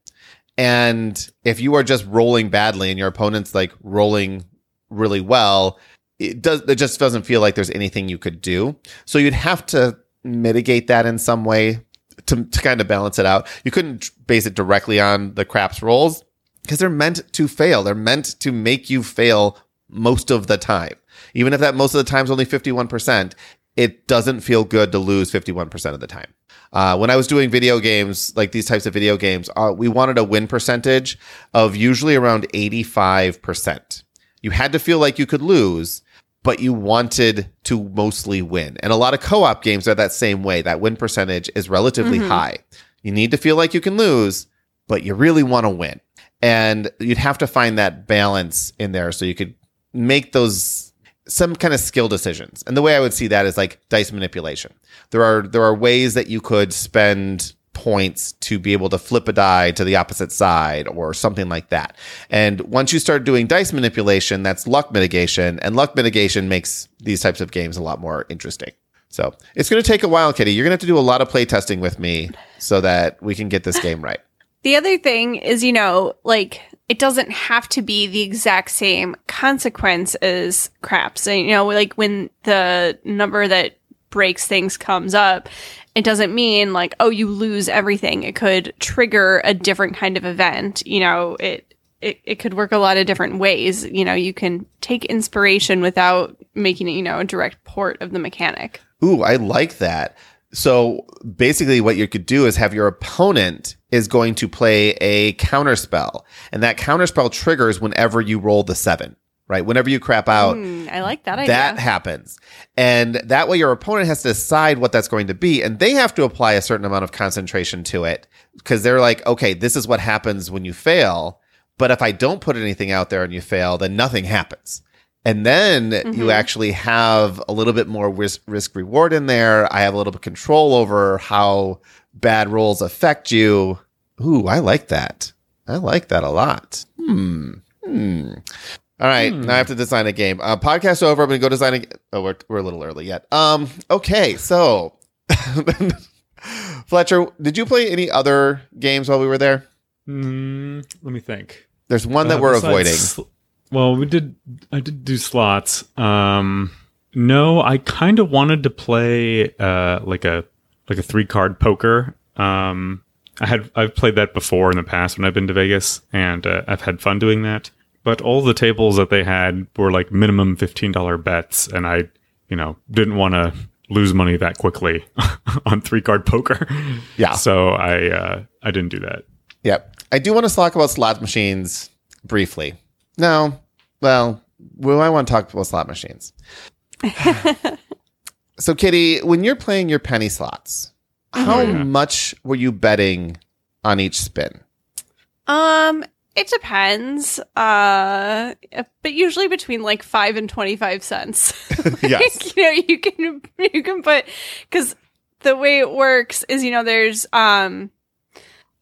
And if you are just rolling badly and your opponent's like rolling really well, it does it just doesn't feel like there's anything you could do. So you'd have to mitigate that in some way to, to kind of balance it out. You couldn't base it directly on the craps rolls because they're meant to fail. They're meant to make you fail most of the time. Even if that most of the time is only 51%, it doesn't feel good to lose 51% of the time. Uh, when I was doing video games, like these types of video games, uh, we wanted a win percentage of usually around 85%. You had to feel like you could lose, but you wanted to mostly win. And a lot of co op games are that same way. That win percentage is relatively high. You need to feel like you can lose, but you really want to win. And you'd have to find that balance in there so you could make those some kind of skill decisions. And the way I would see that is like dice manipulation. There are there are ways that you could spend points to be able to flip a die to the opposite side or something like that. And once you start doing dice manipulation, that's luck mitigation, and luck mitigation makes these types of games a lot more interesting. So it's going to take a while, Kitty. You're going to have to do a lot of play testing with me so that we can get this game right. The other thing is, you know, like it doesn't have to be the exact same consequence as craps. And, you know, like when the number that breaks things comes up, it doesn't mean like, oh, you lose everything. It could trigger a different kind of event. You know, it, it, it could work a lot of different ways. You know, you can take inspiration without making it, you know, a direct port of the mechanic. Ooh, I like that. So basically, what you could do is have your opponent is going to play a counter spell, and that counter spell triggers whenever you roll the seven right? Whenever you crap out, Mm, I like that idea. that happens. And that way your opponent has to decide what that's going to be. And they have to apply a certain amount of concentration to it because they're like, okay, this is what happens when you fail. But if I don't put anything out there and you fail, then nothing happens. And then you Mhm. actually have a little bit more risk, risk reward in there. I have a little bit of control over how bad rolls affect you. Ooh, I like that. I like that a lot. Hmm. Hmm. All right, Hmm. now I have to design a game. Uh, podcast over. I'm gonna go design a. Oh, we're we're a little early yet. Um. Okay, so Fletcher, did you play any other games while we were there? Mm, let me think. There's one that Uh, we're besides avoiding. sl- well, we did. I did do slots. Um, no, I kind of wanted to play uh like a like a three card poker. Um, I had I've played that before in the past when I've been to Vegas, and uh, I've had fun doing that. But all the tables that they had were like minimum fifteen dollar bets, and I, you know, didn't want to lose money that quickly on three card poker. Yeah. So I uh, I didn't do that. Yep. I do want to talk about slot machines briefly. No, well, we might want to talk about slot machines. so, Kitty, when you're playing your penny slots, how Yeah. much were you betting on each spin? Um, it depends. Uh, but usually between like five and twenty five cents. Yes. you know, you can you can put because the way it works is you know there's um,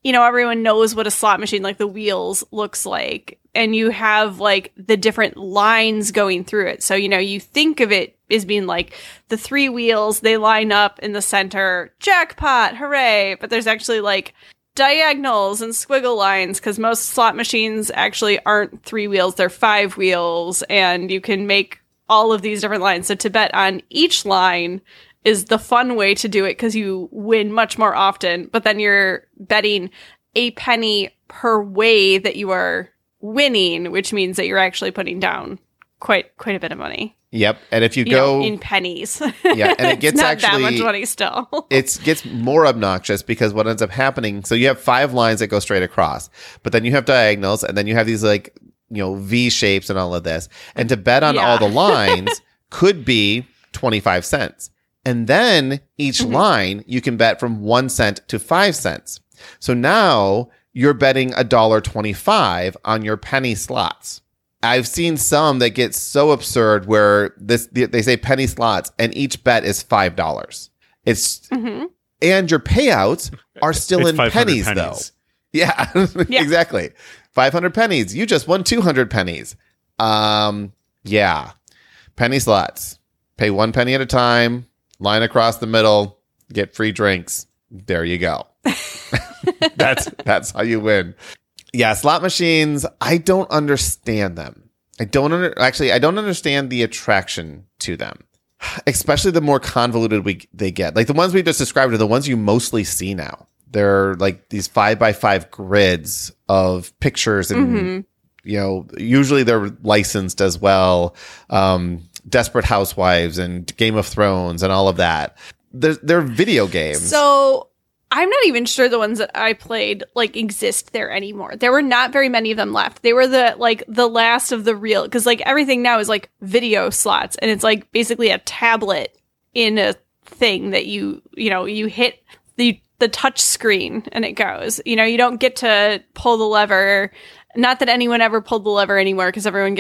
you know everyone knows what a slot machine like the wheels looks like, and you have like the different lines going through it. So you know you think of it as being like the three wheels they line up in the center, jackpot, hooray! But there's actually like diagonals and squiggle lines because most slot machines actually aren't three wheels they're five wheels and you can make all of these different lines so to bet on each line is the fun way to do it because you win much more often but then you're betting a penny per way that you are winning which means that you're actually putting down quite quite a bit of money. Yep. And if you, you go, know, in pennies. Yeah, and it gets not that actually- much money still. it gets more obnoxious because what ends up happening so you have five lines that go straight across but then you have diagonals and then you have these like you know v shapes and all of this. And to bet on all the lines could be 25 cents. And then each Mhm. line you can bet from 1 cent to 5 cents. So now you're betting a dollar 25 on your penny slots I've seen some that get so absurd where this they say penny slots and each bet is five dollars. It's Mhm. and your payouts are still It's in 500 pennies, though. Yeah, Yeah. exactly. Five hundred pennies. You just won two hundred pennies. Um, yeah, penny slots. Pay one penny at a time. Line across the middle. Get free drinks. There you go. that's that's how you win. Yeah, slot machines. I don't understand them. I don't under, actually. I don't understand the attraction to them, especially the more convoluted we they get. Like the ones we just described are the ones you mostly see now. They're like these five by five grids of pictures, and Mhm. you know, usually they're licensed as well. Um, Desperate Housewives and Game of Thrones and all of that. They're, they're video games. So I'm not even sure the ones that I played like exist there anymore. There were not very many of them left. They were the like the last of the real because like everything now is like video slots and it's like basically a tablet in a thing that you you know you hit the the touch screen and it goes. You know, you don't get to pull the lever. Not that anyone ever pulled the lever anymore because everyone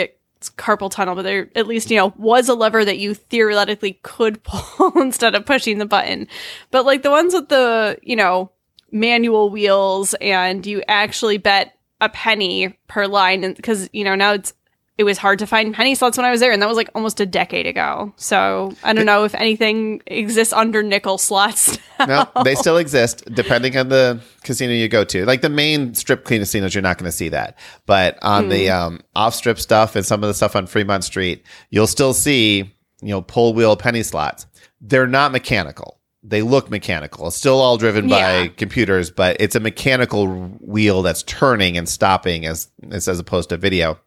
gets carpal tunnel, but there at least, you know, was a lever that you theoretically could pull instead of pushing the button. But like the ones with the, you know, manual wheels and you actually bet a penny per line because, you know, now it's it was hard to find penny slots when I was there, and that was like almost a decade ago. So I don't know if anything exists under nickel slots. no, they still exist depending on the casino you go to. Like the main strip casinos, you're not going to see that, but on the um, off strip stuff and some of the stuff on Fremont Street, you'll still see you know pull wheel penny slots. They're not mechanical. They look mechanical. It's still all driven by Yeah. computers, but it's a mechanical wheel that's turning and stopping as, as opposed to video.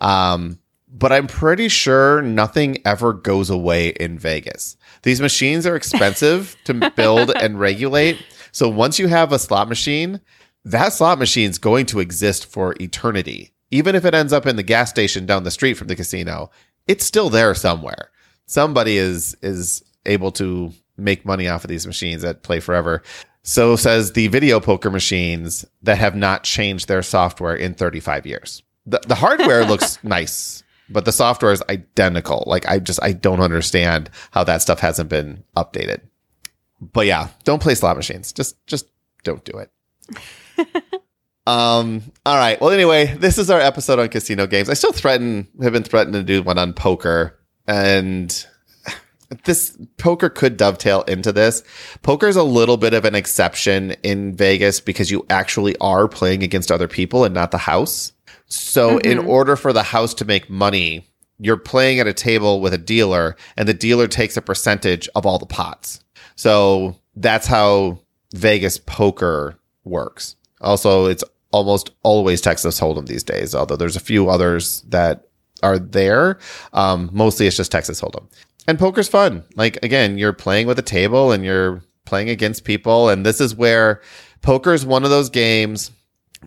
Um, but I'm pretty sure nothing ever goes away in Vegas. These machines are expensive to build and regulate. So once you have a slot machine, that slot machine's going to exist for eternity. Even if it ends up in the gas station down the street from the casino, it's still there somewhere. Somebody is is able to make money off of these machines that play forever. So says the video poker machines that have not changed their software in 35 years. The, the hardware looks nice, but the software is identical. Like I just I don't understand how that stuff hasn't been updated. But yeah, don't play slot machines. Just just don't do it. um all right. Well anyway, this is our episode on casino games. I still threaten have been threatening to do one on poker and this poker could dovetail into this. Poker is a little bit of an exception in Vegas because you actually are playing against other people and not the house. So in order for the house to make money, you're playing at a table with a dealer and the dealer takes a percentage of all the pots. So that's how Vegas poker works. Also, it's almost always Texas Hold'em these days, although there's a few others that are there. Um, mostly it's just Texas Hold'em. And poker's fun. Like again, you're playing with a table and you're playing against people. And this is where poker is one of those games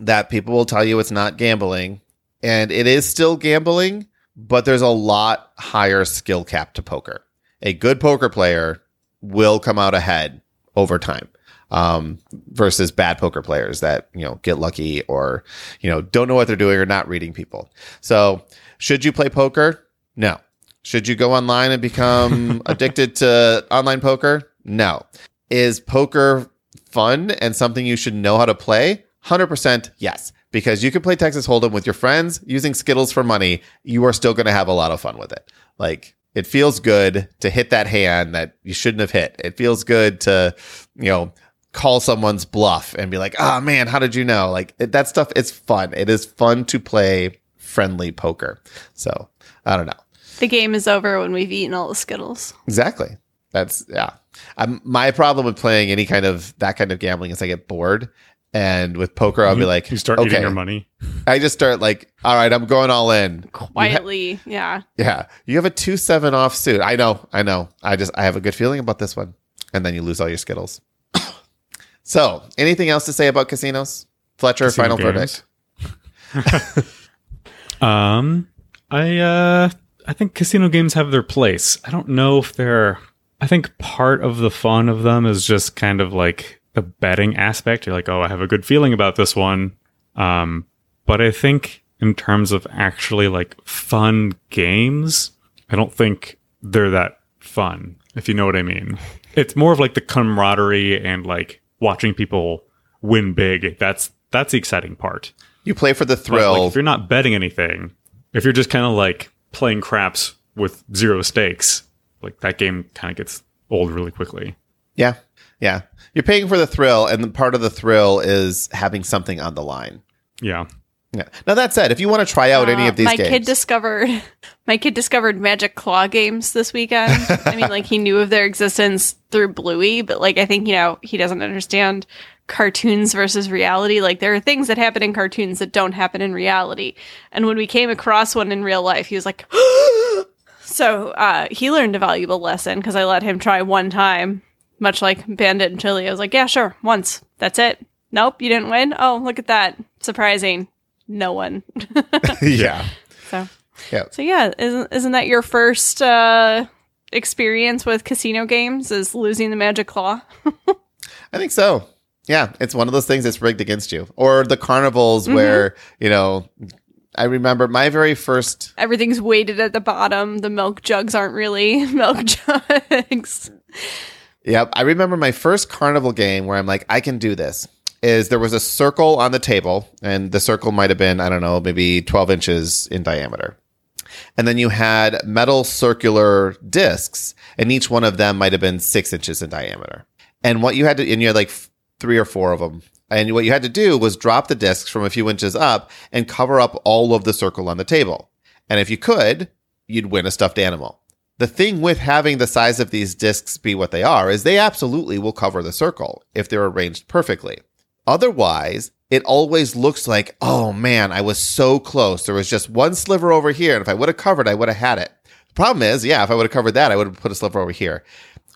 that people will tell you it's not gambling. And it is still gambling, but there's a lot higher skill cap to poker. A good poker player will come out ahead over time um, versus bad poker players that you know get lucky or you know don't know what they're doing or not reading people. So, should you play poker? No. Should you go online and become addicted to online poker? No. Is poker fun and something you should know how to play? 100% yes. Because you can play Texas Hold'em with your friends using Skittles for money. You are still going to have a lot of fun with it. Like, it feels good to hit that hand that you shouldn't have hit. It feels good to, you know, call someone's bluff and be like, oh man, how did you know? Like, it, that stuff, it's fun. It is fun to play friendly poker. So, I don't know. the game is over when we've eaten all the Skittles. Exactly. That's yeah. Um, my problem with playing any kind of that kind of gambling is I get bored, and with poker I'll be like, you start okay. eating your money. I just start like, all right, I'm going all in. Quietly, yeah. Yeah, you have a two seven off suit. I know, I know. I just I have a good feeling about this one, and then you lose all your skittles. so, anything else to say about casinos, Fletcher? Casino final games. verdict. Um, I uh, I think casino games have their place. I don't know if they're. I think part of the fun of them is just kind of like the betting aspect. You're like, oh, I have a good feeling about this one. Um, but I think in terms of actually like fun games, I don't think they're that fun. If you know what I mean. It's more of like the camaraderie and like watching people win big. That's that's the exciting part. You play for the But, thrill. like, if you're not betting anything, if you're just kind of like playing craps with zero stakes, like that game kind of gets old really quickly. yeah, yeah. You're paying for the thrill, and the part of the thrill is having something on the line. Yeah. Yeah. Now that said, if you want to try out any Uh, of these my games, kid discovered my kid discovered Magic Claw games this weekend. I mean, like he knew of their existence through Bluey, but like I think you know he doesn't understand cartoons versus reality. Like there are things that happen in cartoons that don't happen in reality. And when we came across one in real life, he was like, so uh, he learned a valuable lesson because I let him try one time, much like Bandit and Chili. I was like, yeah, sure, once. That's it. Nope, you didn't win. Oh, look at that. Surprising. No one. yeah, So yeah. so yeah, isn't isn't that your first uh experience with casino games is losing the magic claw? I think so. Yeah, it's one of those things that's rigged against you. Or the carnivals where, you know, I remember my very first Everything's weighted at the bottom. The milk jugs aren't really milk jugs. Yep. I remember my first carnival game where I'm like, I can do this. Is there was a circle on the table, and the circle might have been, I don't know, maybe 12 inches in diameter. And then you had metal circular discs, and each one of them might have been six inches in diameter. And what you had to, and you had like three or four of them. And what you had to do was drop the discs from a few inches up and cover up all of the circle on the table. And if you could, you'd win a stuffed animal. The thing with having the size of these discs be what they are is they absolutely will cover the circle if they're arranged perfectly. Otherwise, it always looks like, oh man, I was so close. There was just one sliver over here. And if I would have covered, I would have had it. The problem is, yeah, if I would have covered that, I would have put a sliver over here.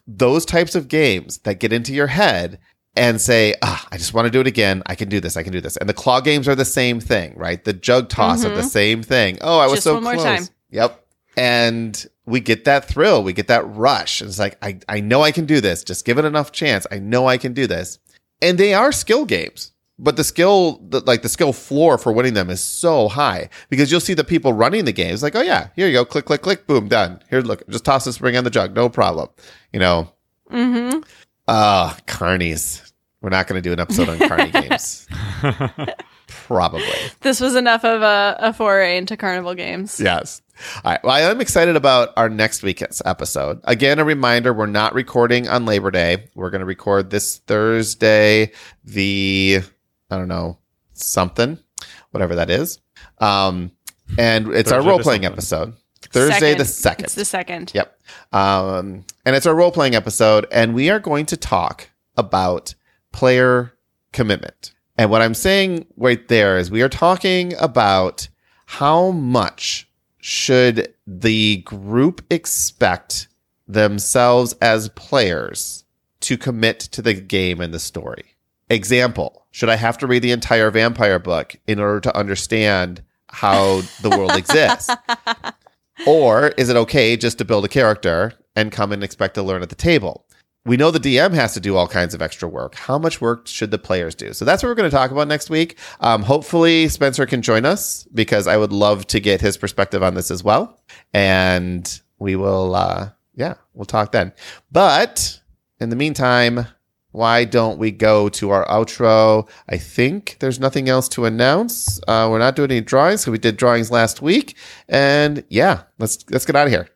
Those types of games that get into your head and say, ah, I just want to do it again. I can do this. I can do this. And the claw games are the same thing, right? The jug toss are the same thing. Oh, I was Just so one more close. time. Yep. And we get that thrill. We get that rush. It's like, I, I know I can do this. Just give it enough chance. I know I can do this. And they are skill games. But the skill, the, like the skill floor for winning them is so high because you'll see the people running the games like, oh yeah, here you go, click, click, click, boom, done. Here, look, just toss the spring on the jug, no problem. You know, Mm-hmm. Ah, carnies. We're not going to do an episode on carny games. Probably. This was enough of a, a foray into carnival games. Yes. All right. Well, I am excited about our next week's episode. Again, a reminder we're not recording on Labor Day. We're going to record this Thursday, the, I don't know, something, whatever that is. Um, and it's our Thursday the role playing episode. Thursday the 2nd. It's the second. Yep. Um, and it's our role playing episode, and we are going to talk about player commitment. And what I'm saying right there is we are talking about how much should the group expect themselves as players to commit to the game and the story. Example, should I have to read the entire vampire book in order to understand how the world exists? Or is it okay just to build a character and come and expect to learn at the table? We know the DM has to do all kinds of extra work. How much work should the players do? So that's what we're going to talk about next week. Um, hopefully, Spencer can join us because I would love to get his perspective on this as well. And we will, uh, yeah, we'll talk then. But in the meantime, why don't we go to our outro? I think there's nothing else to announce. Uh, we're not doing any drawings because we did drawings last week. And yeah, let's let's get out of here.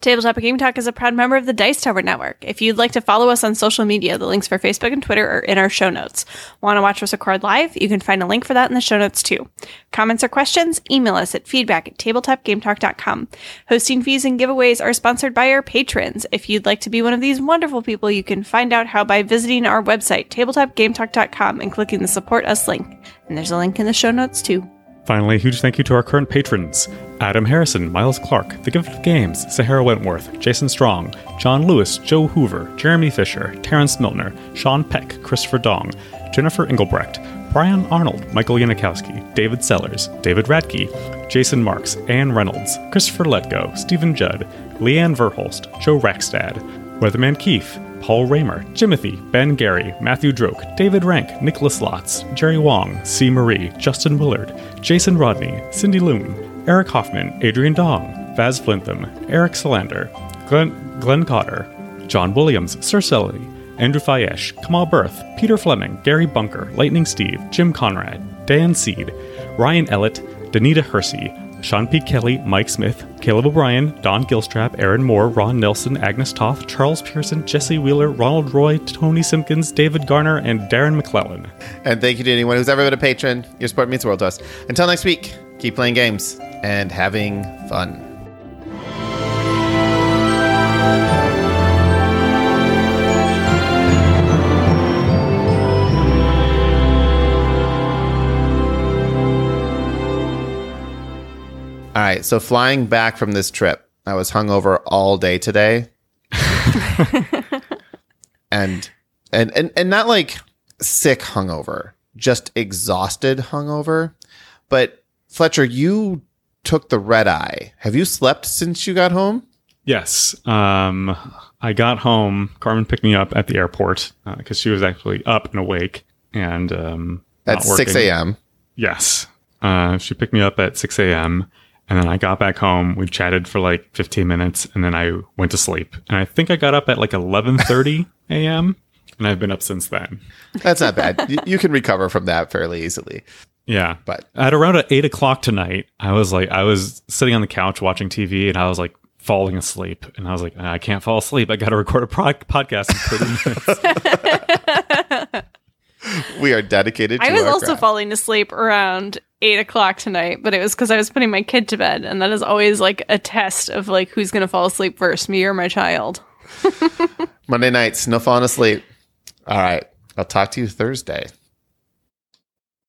Tabletop Game Talk is a proud member of the Dice Tower Network. If you'd like to follow us on social media, the links for Facebook and Twitter are in our show notes. Want to watch us record live? You can find a link for that in the show notes too. Comments or questions? Email us at feedback at tabletopgametalk.com. Hosting fees and giveaways are sponsored by our patrons. If you'd like to be one of these wonderful people, you can find out how by visiting our website, tabletopgametalk.com, and clicking the Support Us link. And there's a link in the show notes too. Finally, huge thank you to our current patrons Adam Harrison, Miles Clark, The Gift of Games, Sahara Wentworth, Jason Strong, John Lewis, Joe Hoover, Jeremy Fisher, Terrence Milner, Sean Peck, Christopher Dong, Jennifer Engelbrecht, Brian Arnold, Michael Yanikowski, David Sellers, David Radke, Jason Marks, Anne Reynolds, Christopher Letgo, Stephen Judd, Leanne Verholst, Joe Rackstad, Weatherman Keefe, Paul Raymer, Timothy, Ben Gary, Matthew Droke, David Rank, Nicholas Lotz, Jerry Wong, C. Marie, Justin Willard, Jason Rodney, Cindy Loon, Eric Hoffman, Adrian Dong, Vaz Flintham, Eric Solander, Glenn, Glenn Cotter, John Williams, Sir Sully, Andrew Fayesh, Kamal Berth, Peter Fleming, Gary Bunker, Lightning Steve, Jim Conrad, Dan Seed, Ryan Ellett, Danita Hersey, Sean P. Kelly, Mike Smith, Caleb O'Brien, Don Gilstrap, Aaron Moore, Ron Nelson, Agnes Toth, Charles Pearson, Jesse Wheeler, Ronald Roy, Tony Simpkins, David Garner, and Darren McClellan. And thank you to anyone who's ever been a patron. Your support means the world to us. Until next week, keep playing games and having fun. Right, so flying back from this trip, I was hungover all day today. and and and and not like sick hungover, just exhausted hungover. But Fletcher, you took the red eye. Have you slept since you got home? Yes. Um, I got home. Carmen picked me up at the airport because she was actually up and awake and um, At not 6 a.m. Yes. Uh, she picked me up at 6 a.m. And then I got back home. We chatted for like 15 minutes and then I went to sleep. And I think I got up at like 11:30 a.m. and I've been up since then. That's not bad. you, can recover from that fairly easily. Yeah. But At around eight o'clock tonight, I was like, I was sitting on the couch watching TV and I was like falling asleep. And I was like, I can't fall asleep. I got to record a pro- podcast in 30 minutes. We are dedicated to I was also craft. falling asleep around eight o'clock tonight, but it was because I was putting my kid to bed, and that is always like a test of like who's going to fall asleep first, me or my child. Monday nights, no falling asleep. All right. I'll talk to you Thursday.